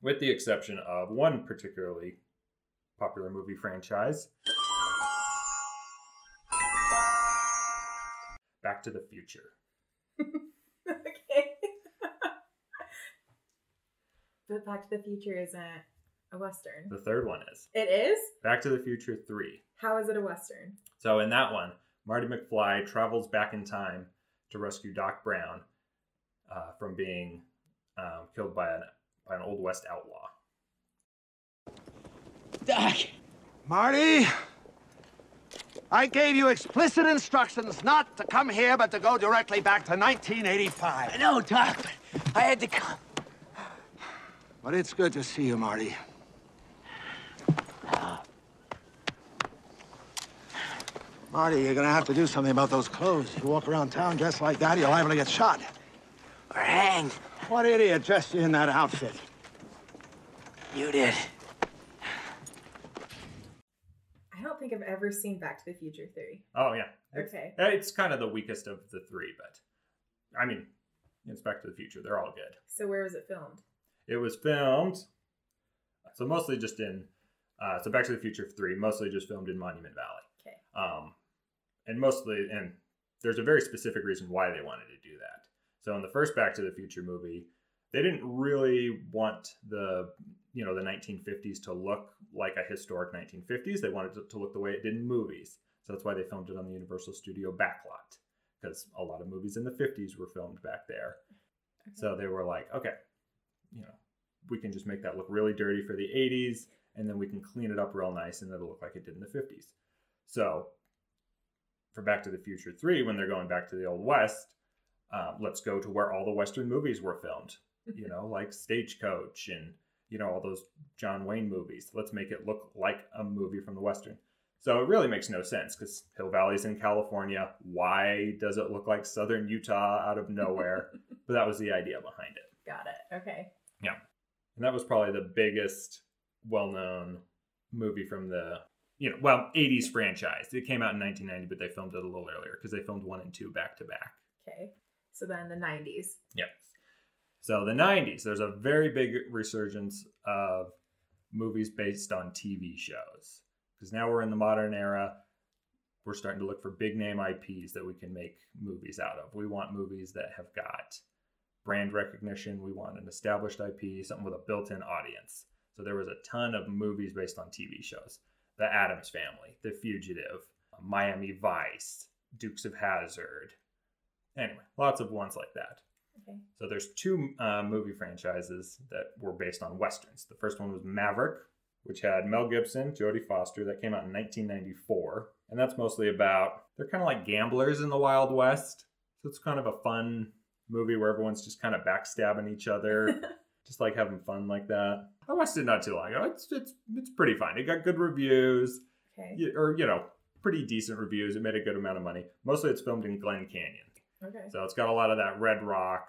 With the exception of one particularly popular movie franchise Back to the Future. okay. but Back to the Future isn't a Western. The third one is It is? Back to the Future 3. How is it a Western? So in that one, Marty McFly travels back in time to rescue Doc Brown uh, from being um, killed by an by an old west outlaw. Doc! Marty! I gave you explicit instructions not to come here, but to go directly back to 1985. I know, Doc, but I had to come. But it's good to see you, Marty. Marty, you're gonna have to do something about those clothes. You walk around town dressed like that, you're liable to get shot. Or hanged. What idiot dressed you in that outfit? You did. I don't think I've ever seen Back to the Future 3. Oh yeah, Okay. uh, It's kind of the weakest of the three, but I mean, it's Back to the Future. They're all good. So where was it filmed? It was filmed, so mostly just in. Uh, so Back to the Future three, mostly just filmed in Monument Valley. Okay. Um, and mostly, and there's a very specific reason why they wanted to do that. So in the first Back to the Future movie, they didn't really want the you know the 1950s to look like a historic 1950s. They wanted it to look the way it did in movies. So that's why they filmed it on the Universal Studio backlot because a lot of movies in the 50s were filmed back there. So they were like, okay, you know, we can just make that look really dirty for the 80s and then we can clean it up real nice and it'll look like it did in the 50s. So for Back to the Future 3, when they're going back to the Old West, um, let's go to where all the Western movies were filmed, you know, like Stagecoach and, you know, all those John Wayne movies. Let's make it look like a movie from the Western. So it really makes no sense because Hill Valley's in California. Why does it look like Southern Utah out of nowhere? but that was the idea behind it. Got it. Okay. Yeah. And that was probably the biggest well known movie from the, you know, well, 80s franchise. It came out in 1990, but they filmed it a little earlier because they filmed one and two back to back. Okay. So then the 90s. Yep. So the 90s, there's a very big resurgence of movies based on TV shows. Because now we're in the modern era. We're starting to look for big name IPs that we can make movies out of. We want movies that have got brand recognition. We want an established IP, something with a built in audience. So there was a ton of movies based on TV shows The Addams Family, The Fugitive, Miami Vice, Dukes of Hazzard. Anyway, lots of ones like that. Okay. So there's two uh, movie franchises that were based on westerns. The first one was Maverick, which had Mel Gibson, Jodie Foster. That came out in 1994, and that's mostly about they're kind of like gamblers in the Wild West. So it's kind of a fun movie where everyone's just kind of backstabbing each other, just like having fun like that. I watched it not too long ago. It's it's it's pretty fun. It got good reviews, Okay. or you know, pretty decent reviews. It made a good amount of money. Mostly, it's filmed in Glen Canyon, Okay. so it's got a lot of that red rock,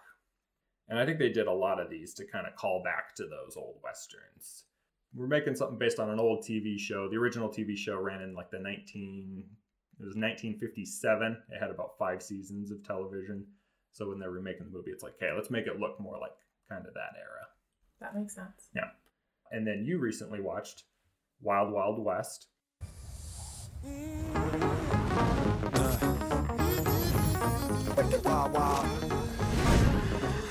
and I think they did a lot of these to kind of call back to those old westerns. We're making something based on an old TV show. The original TV show ran in like the 19 it was 1957. It had about 5 seasons of television. So when they're remaking the movie, it's like, hey, let's make it look more like kind of that era." That makes sense. Yeah. And then you recently watched Wild Wild West. Wicked wild, wild.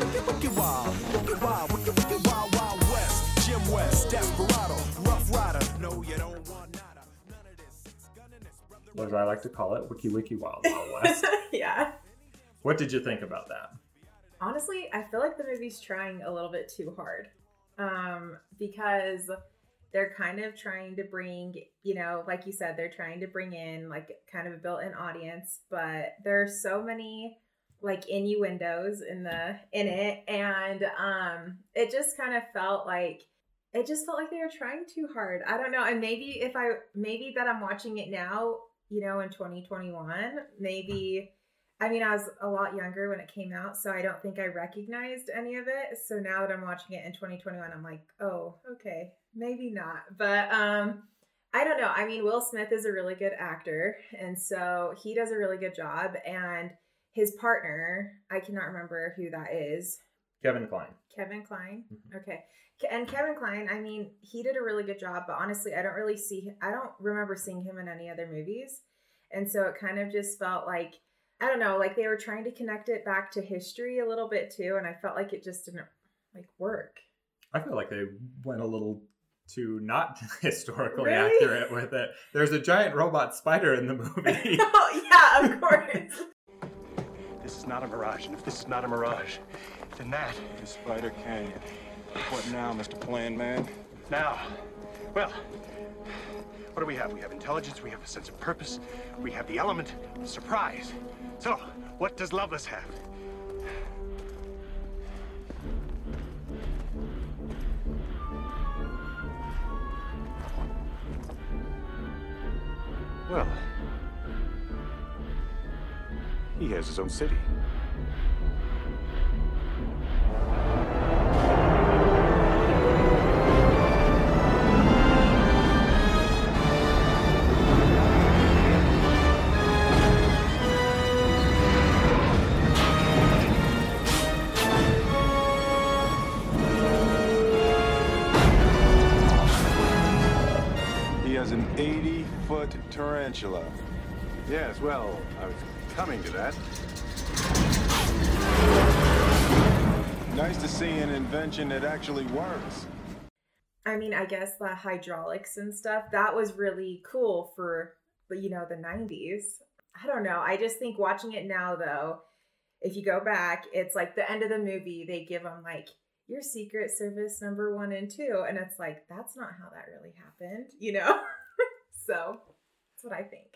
Wicked, wicked wild. Wicked wild, wicked, wicked wild, wild west. Jim West, Desperado, Rough Rider. No, you don't want nada. Or as I like to call it, Wiki Wiki Wild Wild West. yeah. what did you think about that? Honestly, I feel like the movie's trying a little bit too hard. Um, because they're kind of trying to bring, you know, like you said, they're trying to bring in like kind of a built-in audience, but there are so many like innuendos in the in it and um it just kind of felt like it just felt like they were trying too hard. I don't know. And maybe if I maybe that I'm watching it now, you know, in 2021, maybe I mean, I was a lot younger when it came out, so I don't think I recognized any of it. So now that I'm watching it in 2021, I'm like, oh, okay, maybe not. But um, I don't know. I mean, Will Smith is a really good actor, and so he does a really good job. And his partner, I cannot remember who that is. Kevin Kline. Kevin Kline. Okay. And Kevin Kline, I mean, he did a really good job, but honestly, I don't really see, I don't remember seeing him in any other movies. And so it kind of just felt like, I don't know, like they were trying to connect it back to history a little bit too. And I felt like it just didn't like work. I feel like they went a little too not historically Really? accurate with it. There's a giant robot spider in the movie. oh, yeah, of course. This is not a mirage, and if this is not a mirage, then that is Spider Canyon. What now, Mr. Plan Man? Now, well, what do we have? We have intelligence, we have a sense of purpose, we have the element of surprise. So, what does Loveless have? Well, he has his own city. Tarantula. Yes, well, I was coming to that. Nice to see an invention that actually works. I mean, I guess the hydraulics and stuff, that was really cool for, you know, the 90s. I don't know. I just think watching it now, though, if you go back, it's like the end of the movie, they give them like, your secret service number one and two. And it's like, that's not how that really happened, you know? so that's what I think.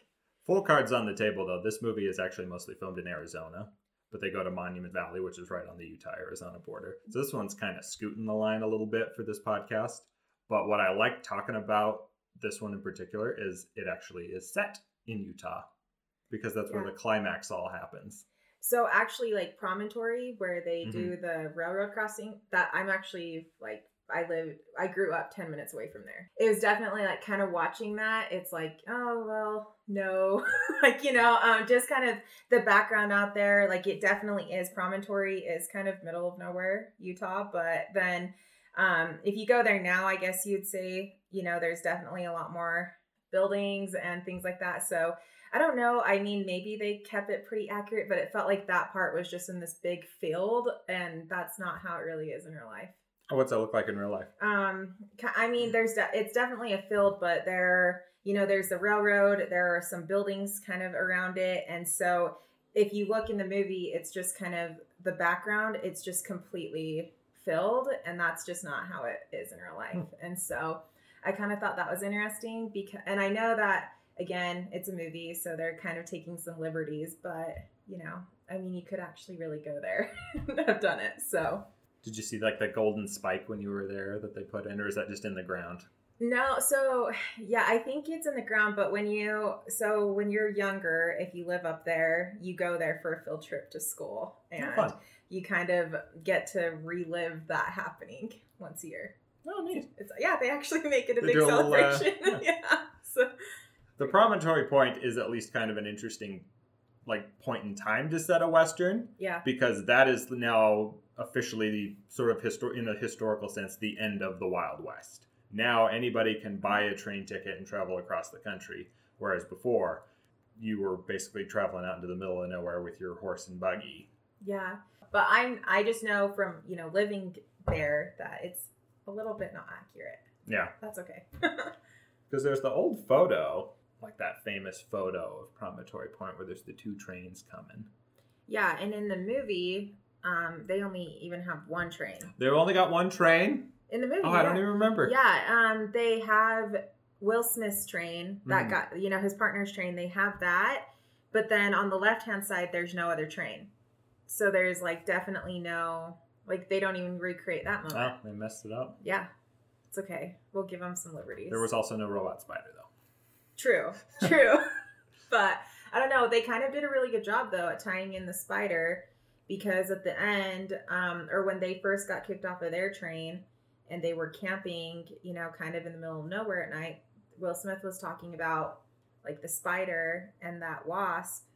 Full cards on the table, though. This movie is actually mostly filmed in Arizona, but they go to Monument Valley, which is right on the Utah Arizona border. So this one's kind of scooting the line a little bit for this podcast. But what I like talking about this one in particular is it actually is set in Utah because that's where the climax all happens. So actually, like Promontory, where they Mm-hmm. do the railroad crossing, that I'm actually like I live, I grew up ten minutes away from there. It was definitely like kind of watching that. It's like, oh well, no, like you know, um, just kind of the background out there. Like it definitely is. Promontory is kind of middle of nowhere, Utah, but then um, if you go there now, I guess you'd say, you know, there's definitely a lot more buildings and things like that. So I don't know. I mean, maybe they kept it pretty accurate, but it felt like that part was just in this big field, and that's not how it really is in real life. What's that look like in real life? Um, I mean, there's de- it's definitely a field, but there, you know, there's the railroad. There are some buildings kind of around it, and so if you look in the movie, it's just kind of the background. It's just completely filled, and that's just not how it is in real life. And so I kind of thought that was interesting because, and I know that again, it's a movie, so they're kind of taking some liberties, but you know, I mean, you could actually really go there and have done it. So Did you see like the golden spike when you were there that they put in, or is that just in the ground? No, so yeah, I think it's in the ground, but when you so when you're younger, if you live up there, you go there for a field trip to school and fun. you kind of get to relive that happening once a year. Oh, neat. It's yeah, they actually make it a They big do a little, uh, celebration. yeah. So The promontory point is at least kind of an interesting like point in time to set a western yeah. because that is now officially the sort of histor- in a historical sense the end of the Wild West. Now anybody can buy a train ticket and travel across the country, whereas before you were basically traveling out into the middle of nowhere with your horse and buggy. Yeah. But I'm I just know from, you know, living there that it's a little bit not accurate. Yeah, That's okay. because there's the old photo, like that famous photo of Promontory Point where there's the two trains coming. yeah, and in the movie, um, they only even have one train. They've only got one train. In the movie. Oh, I don't even remember. Yeah, um, they have Will Smith's train that Mhm. got you know his partner's train. They have that, but then on the left hand side, there's no other train. So there's like definitely no like they don't even recreate that moment. Oh, they messed it up. Yeah, it's okay. We'll give them some liberties. There was also no robot spider though. True, true. but I don't know. They kind of did a really good job though at tying in the spider because at the end, um, or when they first got kicked off of their train and they were camping, you know, kind of in the middle of nowhere at night, Will Smith was talking about like the spider and that wasp.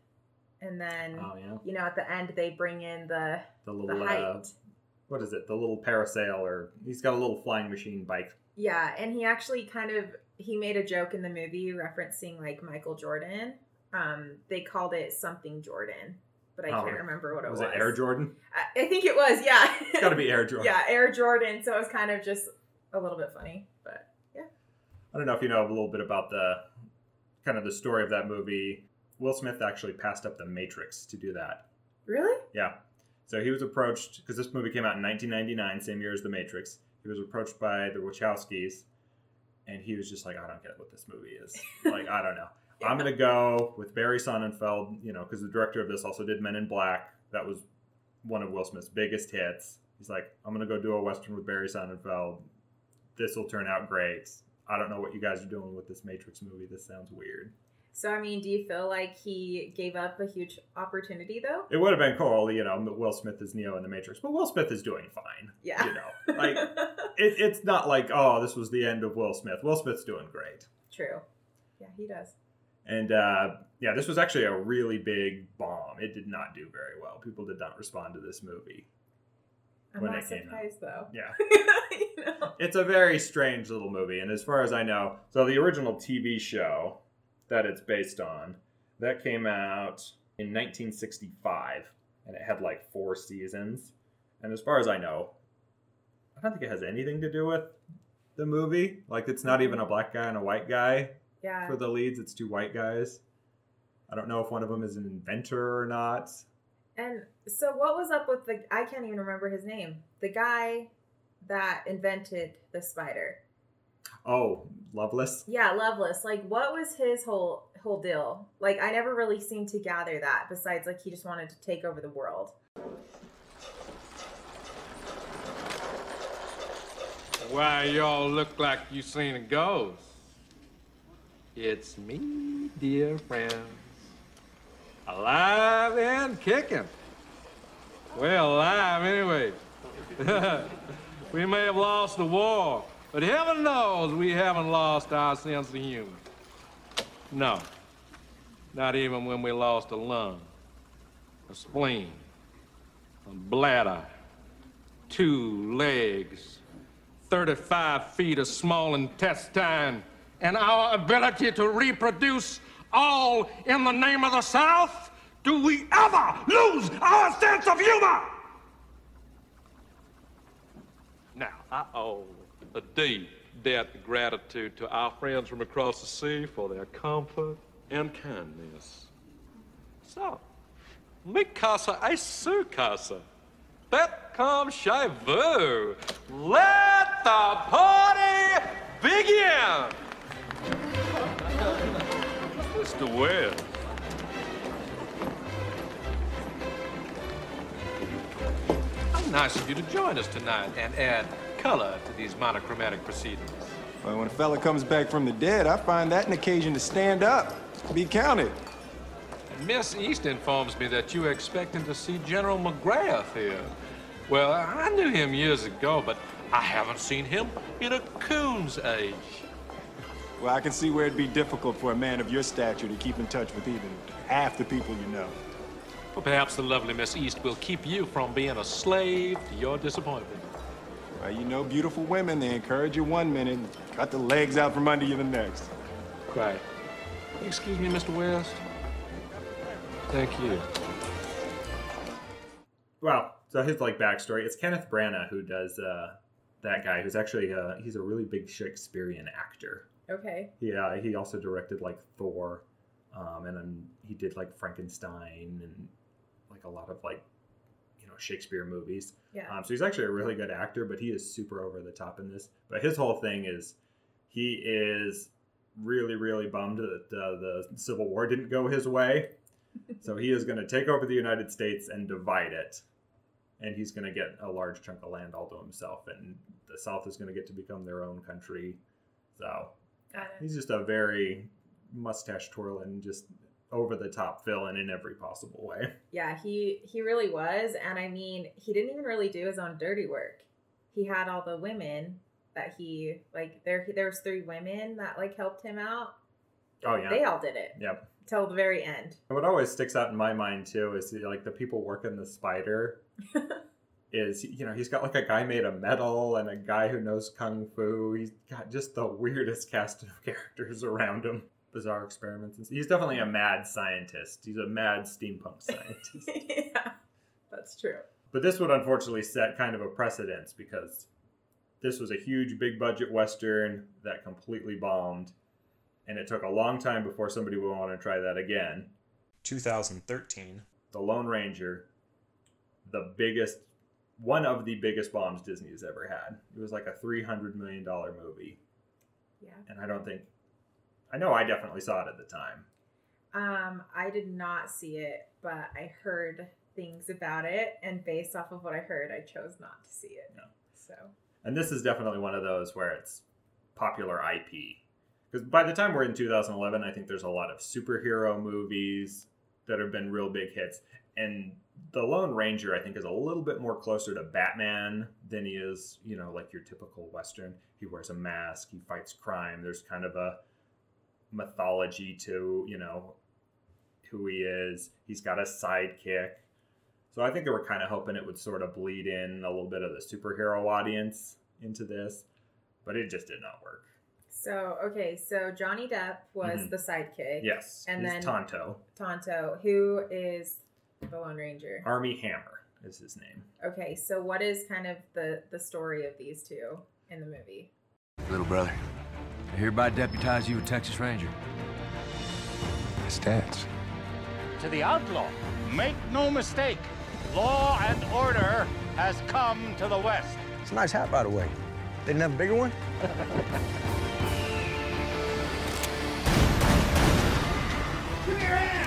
And then, Oh yeah. you know, at the end, they bring in the The little the uh, what is it? The little parasail or he's got a little flying machine bike. Yeah, and he actually kind of he made a joke in the movie referencing like Michael Jordan. Um, they called it something Jordan, but I Oh, can't remember what it was. Was it Air Jordan? I, I think it was. Yeah, It's got to be Air Jordan. yeah, Air Jordan. So it was kind of just a little bit funny, but yeah. I don't know if you know a little bit about the kind of the story of that movie. Will Smith actually passed up the Matrix to do that. Really? Yeah. So he was approached because this movie came out in 1999, same year as The Matrix. He was approached by the Wachowskis, and he was just like, "I don't get what this movie is. like, I don't know. I'm gonna go with Barry Sonnenfeld, you know, because the director of this also did Men in Black. That was one of Will Smith's biggest hits. He's like, I'm gonna go do a western with Barry Sonnenfeld. This will turn out great. I don't know what you guys are doing with this Matrix movie. This sounds weird. So I mean, do you feel like he gave up a huge opportunity though? It would have been cool, you know, Will Smith is Neo in the Matrix, but Will Smith is doing fine. Yeah. You know, like it, it's not like oh, this was the end of Will Smith. Will Smith's doing great, True. Yeah, he does. And uh, yeah, this was actually a really big bomb. It did not do very well. People did not respond to this movie. I'm When not it came out. surprised though. Yeah. You know? It's a very strange little movie, and as far as I know, so the original TV show that it's based on that came out in 1965, and it had like four seasons. And as far as I know, I don't think it has anything to do with the movie. Like, it's not even a black guy and a white guy Yeah. for the leads; it's two white guys. I don't know if one of them is an inventor or not. And so, what was up with the? I can't even remember his name. The guy that invented the spider. Oh, Loveless. Yeah, Loveless. Like, what was his whole whole deal? Like, I never really seemed to gather that. Besides, like, he just wanted to take over the world. Why, y'all look like you seen a ghost. It's me, dear friends. Alive and kicking. Well, alive anyway. we may have lost the war, but heaven knows we haven't lost our sense of humor. No. Not even when we lost a lung, a spleen, a bladder, two legs, 35 feet of small intestine, and our ability to reproduce all in the name of the South? Do we ever lose our sense of humor? Now, I owe a deep debt of gratitude to our friends from across the sea for their comfort and kindness. So, mi casa es su casa. Bet comme chez vous. Let the party begin! Mr. Webb. How nice of you to join us tonight and add color to these monochromatic proceedings. Well, when a fella comes back from the dead, I find that an occasion to stand up, be counted. Miss East informs me that you were expecting to see General McGrath here. Well, I knew him years ago, but I haven't seen him in a coon's age. Well, I can see where it'd be difficult for a man of your stature to keep in touch with even half the people you know. Well, perhaps the lovely Miss East will keep you from being a slave to your disappointment. Well, you know beautiful women, they encourage you one minute, and cut the legs out from under you the next. Right. Excuse me, Mr. West. Thank you. Well, so his like backstory. It's Kenneth Branagh who does uh, that guy, who's actually uh, he's a really big Shakespearean actor. Okay. Yeah, he also directed like Thor, um, and then he did like Frankenstein and like a lot of like you know Shakespeare movies. Yeah. Um, so he's actually a really good actor, but he is super over the top in this. But his whole thing is he is really really bummed that uh, the Civil War didn't go his way. so he is going to take over the United States and divide it. And he's going to get a large chunk of land all to himself, and the South is going to get to become their own country. So Got it. He's just a very mustache twirling, just over the top villain in every possible way. Yeah, he he really was, and I mean, he didn't even really do his own dirty work. He had all the women that he like. There there was three women that like helped him out. Oh yeah, They all did it Yep. till the very end. What always sticks out in my mind too is like the people working the spider. is you know he's got like a guy made of metal and a guy who knows kung fu. He's got just the weirdest cast of characters around him. Bizarre experiments. and- He's definitely a mad scientist. He's a mad steampunk scientist. yeah, that's true. But this would unfortunately set kind of a precedence because this was a huge big budget western that completely bombed. And it took a long time before somebody would want to try that again. 2013. The Lone Ranger, the biggest, one of the biggest bombs Disney has ever had. It was like a $300 million movie. Yeah. And I don't think, I know I definitely saw it at the time. Um, I did not see it, but I heard things about it, and based off of what I heard, I chose not to see it. No. So And this is definitely one of those where it's popular IP. Because by the time we're in 2011, I think there's a lot of superhero movies that have been real big hits. And The Lone Ranger, I think, is a little bit more closer to Batman than he is, you know, like your typical Western. He wears a mask, he fights crime. There's kind of a mythology to, you know, who he is. He's got a sidekick. So I think they were kind of hoping it would sort of bleed in a little bit of the superhero audience into this, but it just did not work. So okay, so Johnny Depp was Mhm. the sidekick. Yes, and then Tonto. Tonto, who is the Lone Ranger. Armie Hammer is his name. Okay, so what is kind of the the story of these two in the movie? Little brother, I hereby deputize you a Texas Ranger. Stats. To the outlaw, make no mistake, law and order has come to the West. It's a nice hat, by the way. They didn't have a bigger one? Give me your hand!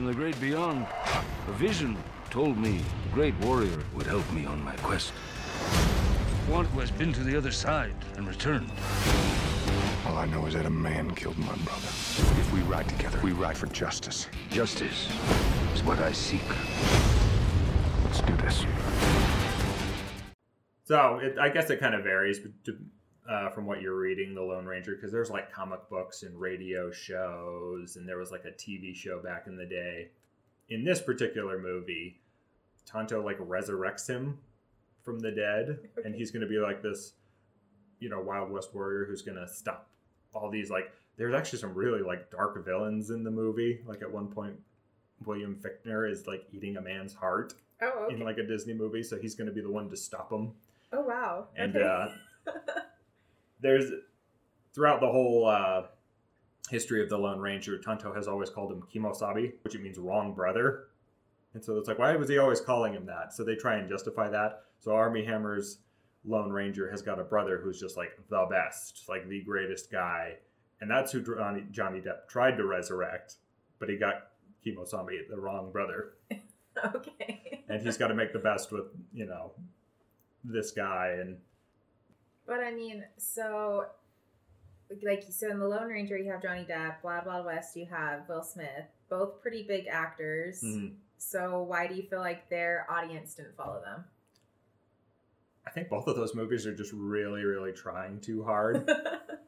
From the great beyond, a vision told me the great warrior would help me on my quest. One who has been to the other side and returned. All I know is that a man killed my brother. If we ride together, we ride for justice. Justice is what I seek. Let's do this. So it, I guess it kind of varies to, uh, from what you're reading, The Lone Ranger, because there's like comic books and radio shows, and there was like a TV show back in the day. In this particular movie, Tonto like resurrects him from the dead, and he's going to be like this, you know, Wild West warrior who's going to stop all these like. There's actually some really like dark villains in the movie. Like at one point, William Fichtner is like eating a man's heart Oh, okay. in like a Disney movie, so he's going to be the one to stop him. Oh wow. And okay. uh, there's throughout the whole uh, history of the Lone Ranger, Tonto has always called him Kemosabe, which it means wrong brother. And so it's like, why was he always calling him that? So they try and justify that. So Armie Hammer's Lone Ranger has got a brother who's just like the best, like the greatest guy. And that's who Johnny, Johnny Depp tried to resurrect, but he got Zombie, the wrong brother. okay. And he's got to make the best with, you know, this guy. And But I mean, so like so in the Lone Ranger you have Johnny Depp, Wild Wild West you have Will Smith, both pretty big actors. Mhm. So why do you feel like their audience didn't follow them? I think both of those movies are just really, really trying too hard.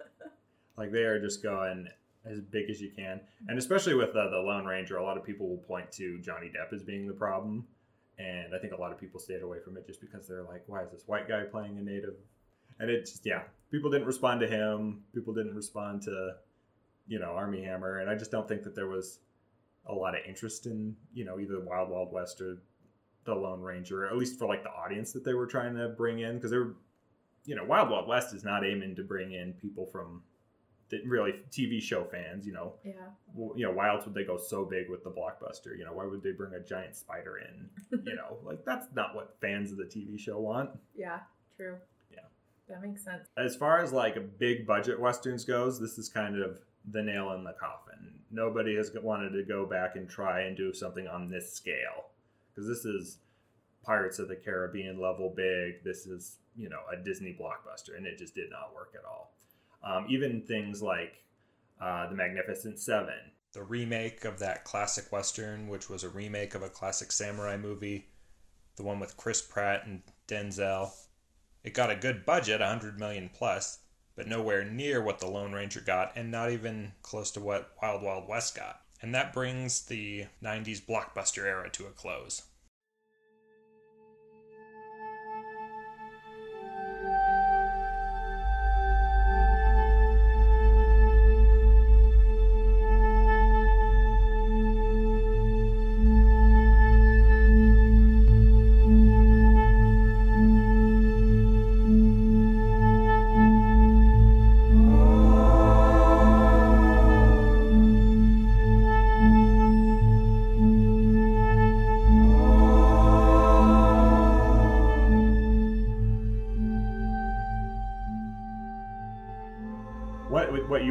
like they are just going as big as you can. And especially with uh, the Lone Ranger, a lot of people will point to Johnny Depp as being the problem. And I think a lot of people stayed away from it just because they're like, why is this white guy playing a native? And it just, yeah, people didn't respond to him. People didn't respond to, you know, Armie Hammer. And I just don't think that there was a lot of interest in, you know, either the Wild Wild West or the Lone Ranger, at least for like the audience that they were trying to bring in. Because they were, you know, Wild Wild West is not aiming to bring in people from really TV show fans, you know. Yeah. Well, you know, why else would they go so big with the blockbuster? You know, why would they bring a giant spider in? You know, like that's not what fans of the TV show want. Yeah, true. Yeah. That makes sense. As far as like a big budget westerns goes, this is kind of the nail in the coffin. Nobody has wanted to go back and try and do something on this scale because this is Pirates of the Caribbean level big. This is you know a Disney blockbuster, and it just did not work at all. Um, even things like uh, the Magnificent Seven, The remake of that classic western, which was a remake of a classic samurai movie, the one with Chris Pratt and Denzel. It got a good budget, 100 million plus, but nowhere near what the Lone Ranger got, and not even close to what Wild Wild West got. And that brings the 90s blockbuster era to a close.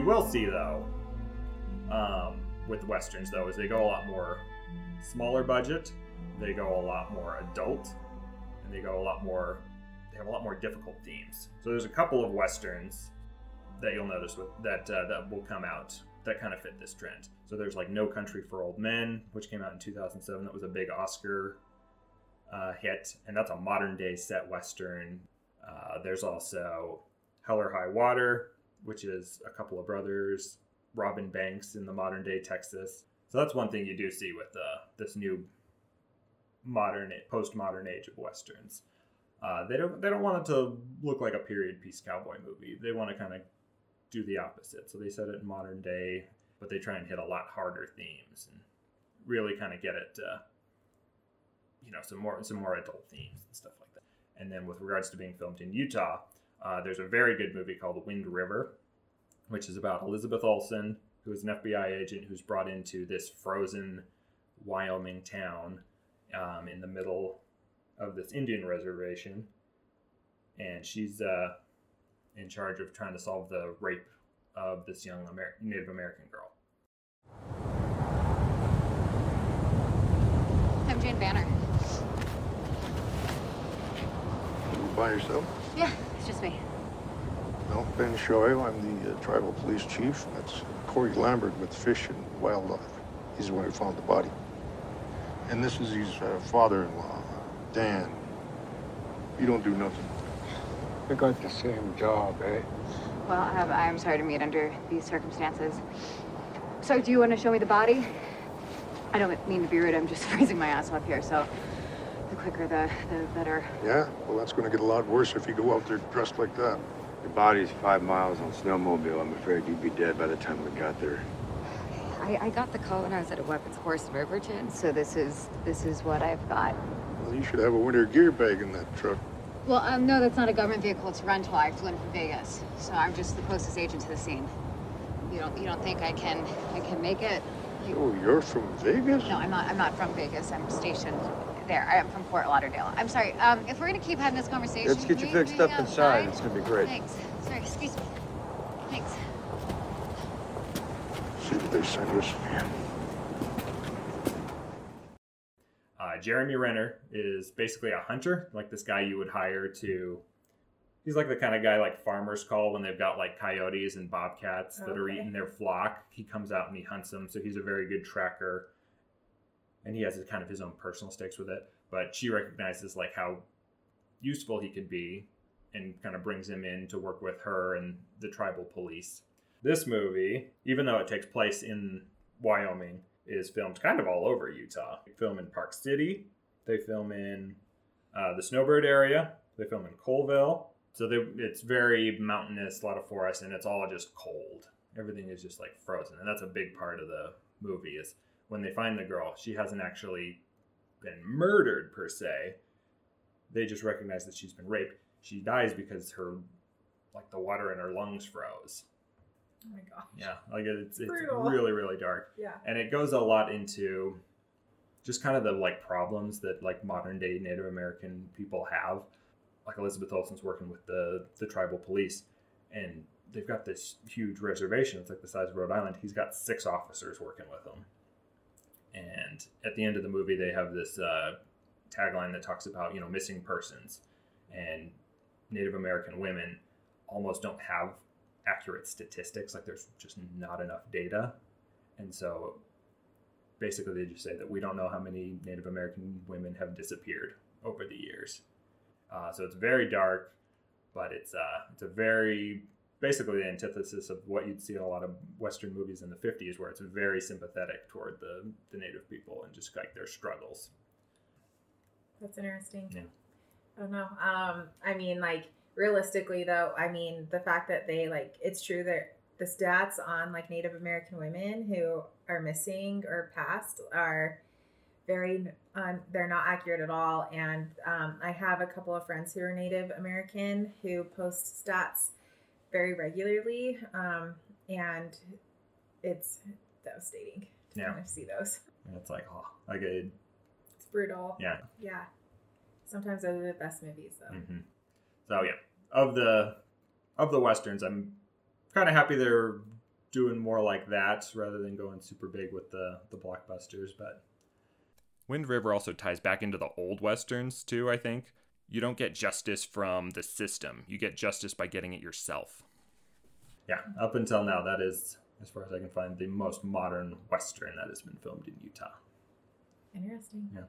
You will see though, um, with westerns though, is they go a lot more smaller budget. They go a lot more adult, and they go a lot more. They have a lot more difficult themes. So there's a couple of westerns that you'll notice with that uh, that will come out that kind of fit this trend. So there's like No Country for Old Men, which came out in 2007. That was a big Oscar uh, hit, and that's a modern day set western. Uh, there's also Hell or High Water, which is a couple of brothers, robbing Banks in the modern day Texas. So that's one thing you do see with uh, this new modern postmodern age of westerns. Uh, they don't they don't want it to look like a period piece cowboy movie. They want to kind of do the opposite. So they set it in modern day, but they try and hit a lot harder themes and really kind of get it, uh, you know, some more some more adult themes and stuff like that. And then with regards to being filmed in Utah, uh, there's a very good movie called Wind River, which is about Elizabeth Olsen, who is an FBI agent who's brought into this frozen Wyoming town um, in the middle of this Indian reservation, and she's uh, in charge of trying to solve the rape of this young Amer- Native American girl. I'm Jane Banner. By yourself? Yeah, it's just me. No, Ben Shoyo. I'm the uh, tribal police chief. That's Cory Lambert with Fish and Wildlife. He's the one who found the body. And this is his uh, father-in-law, Dan. You don't do nothing. We got the same job, eh? Well, I'm, I'm sorry to meet under these circumstances. So, do you want to show me the body? I don't mean to be rude. I'm just freezing my ass off here. So, the quicker, the the better. Yeah? Well, that's going to get a lot worse if you go out there dressed like that. Your body's five miles on snowmobile. I'm afraid you'd be dead by the time we got there. I, I got the call when I was at a weapons course in Riverton. So this is this is what I've got. Well, you should have a winter gear bag in that truck. Well, um, no, that's not a government vehicle. It's a rental. I flew in from Vegas, so I'm just the closest agent to the scene. You don't you don't think I can I can make it? Oh, you're from Vegas? No, I'm not. I'm not from Vegas. I'm stationed there. I'm from Fort Lauderdale. I'm sorry. Um, if we're gonna keep having this conversation, Let's get you fixed up inside. It's gonna be great. Thanks. Sorry. Excuse me. Thanks. See what they send us. Man. Uh, Jeremy Renner is basically a hunter, like this guy you would hire to. He's like the kind of guy like farmers call when they've got like coyotes and bobcats that are eating their flock. He comes out and he hunts them, so he's a very good tracker. And he has a, kind of his own personal stakes with it. But she recognizes like how useful he could be, and kind of brings him in to work with her and the tribal police. This movie, even though it takes place in Wyoming, is filmed kind of all over Utah. They film in Park City. They film in uh, the Snowbird area. They film in Coalville. So they, it's very mountainous, a lot of forest, and it's all just cold. Everything is just like frozen, and that's a big part of the movie. Is when they find the girl, she hasn't actually been murdered per se. They just recognize that she's been raped. She dies because her, like the water in her lungs froze. Oh my gosh. Yeah, like it's it's Brutal. really really dark. Yeah. and it goes a lot into just kind of the like problems that like modern day Native American people have. Like Elizabeth Olsen's working with the the tribal police, and they've got this huge reservation. It's like the size of Rhode Island. He's got six officers working with him, and at the end of the movie, they have this uh, tagline that talks about you know missing persons, and Native American women almost don't have accurate statistics. Like there's just not enough data, and so basically they just say that we don't know how many Native American women have disappeared over the years. Uh, so it's very dark, but it's uh, it's a very basically the antithesis of what you'd see in a lot of Western movies in the 50s, where it's very sympathetic toward the, the Native people and just like their struggles. That's interesting. Yeah. I don't know. Um, I mean, like realistically, though, I mean the fact that they like it's true that the stats on like Native American women who are missing or passed are very um, they're not accurate at all. And um, I have a couple of friends who are Native American who post stats very regularly, um, and it's devastating to Yeah. kind of see those. And it's like, oh, like a, It's brutal. yeah. Yeah. Sometimes those are the best movies, though. hmm So yeah, of the of the westerns, I'm kind of happy they're doing more like that rather than going super big with the the blockbusters. But Wind River also ties back into the old westerns too, I think. You don't get justice from the system. You get justice by getting it yourself. yeah, up until now, that is as far as I can find the most modern western that has been filmed in Utah. Interesting. Yeah,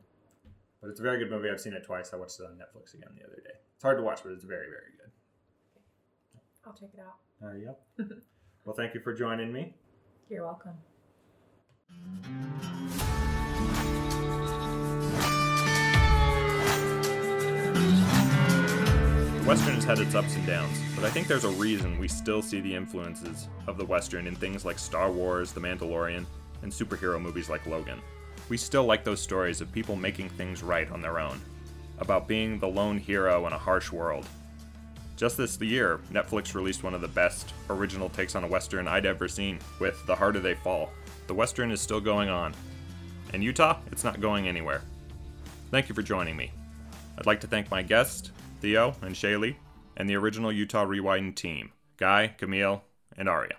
but it's a very good movie. I've seen it twice. I watched it on Netflix again the other day. It's hard to watch, but it's very very good. I'll check it out. There you go. well, thank you for joining me. You're welcome. Western has had its ups and downs, but I think there's a reason we still see the influences of the Western in things like Star Wars, The Mandalorian, and superhero movies like Logan. We still like those stories of people making things right on their own, about being the lone hero in a harsh world. Just this year, Netflix released one of the best original takes on a Western I'd ever seen, with The Harder They Fall. The Western is still going on. In Utah, it's not going anywhere. Thank you for joining me. I'd like to thank my guest, Theo and Shaylee, and the original Utah Rewind team, Guy, Camille, and Aria.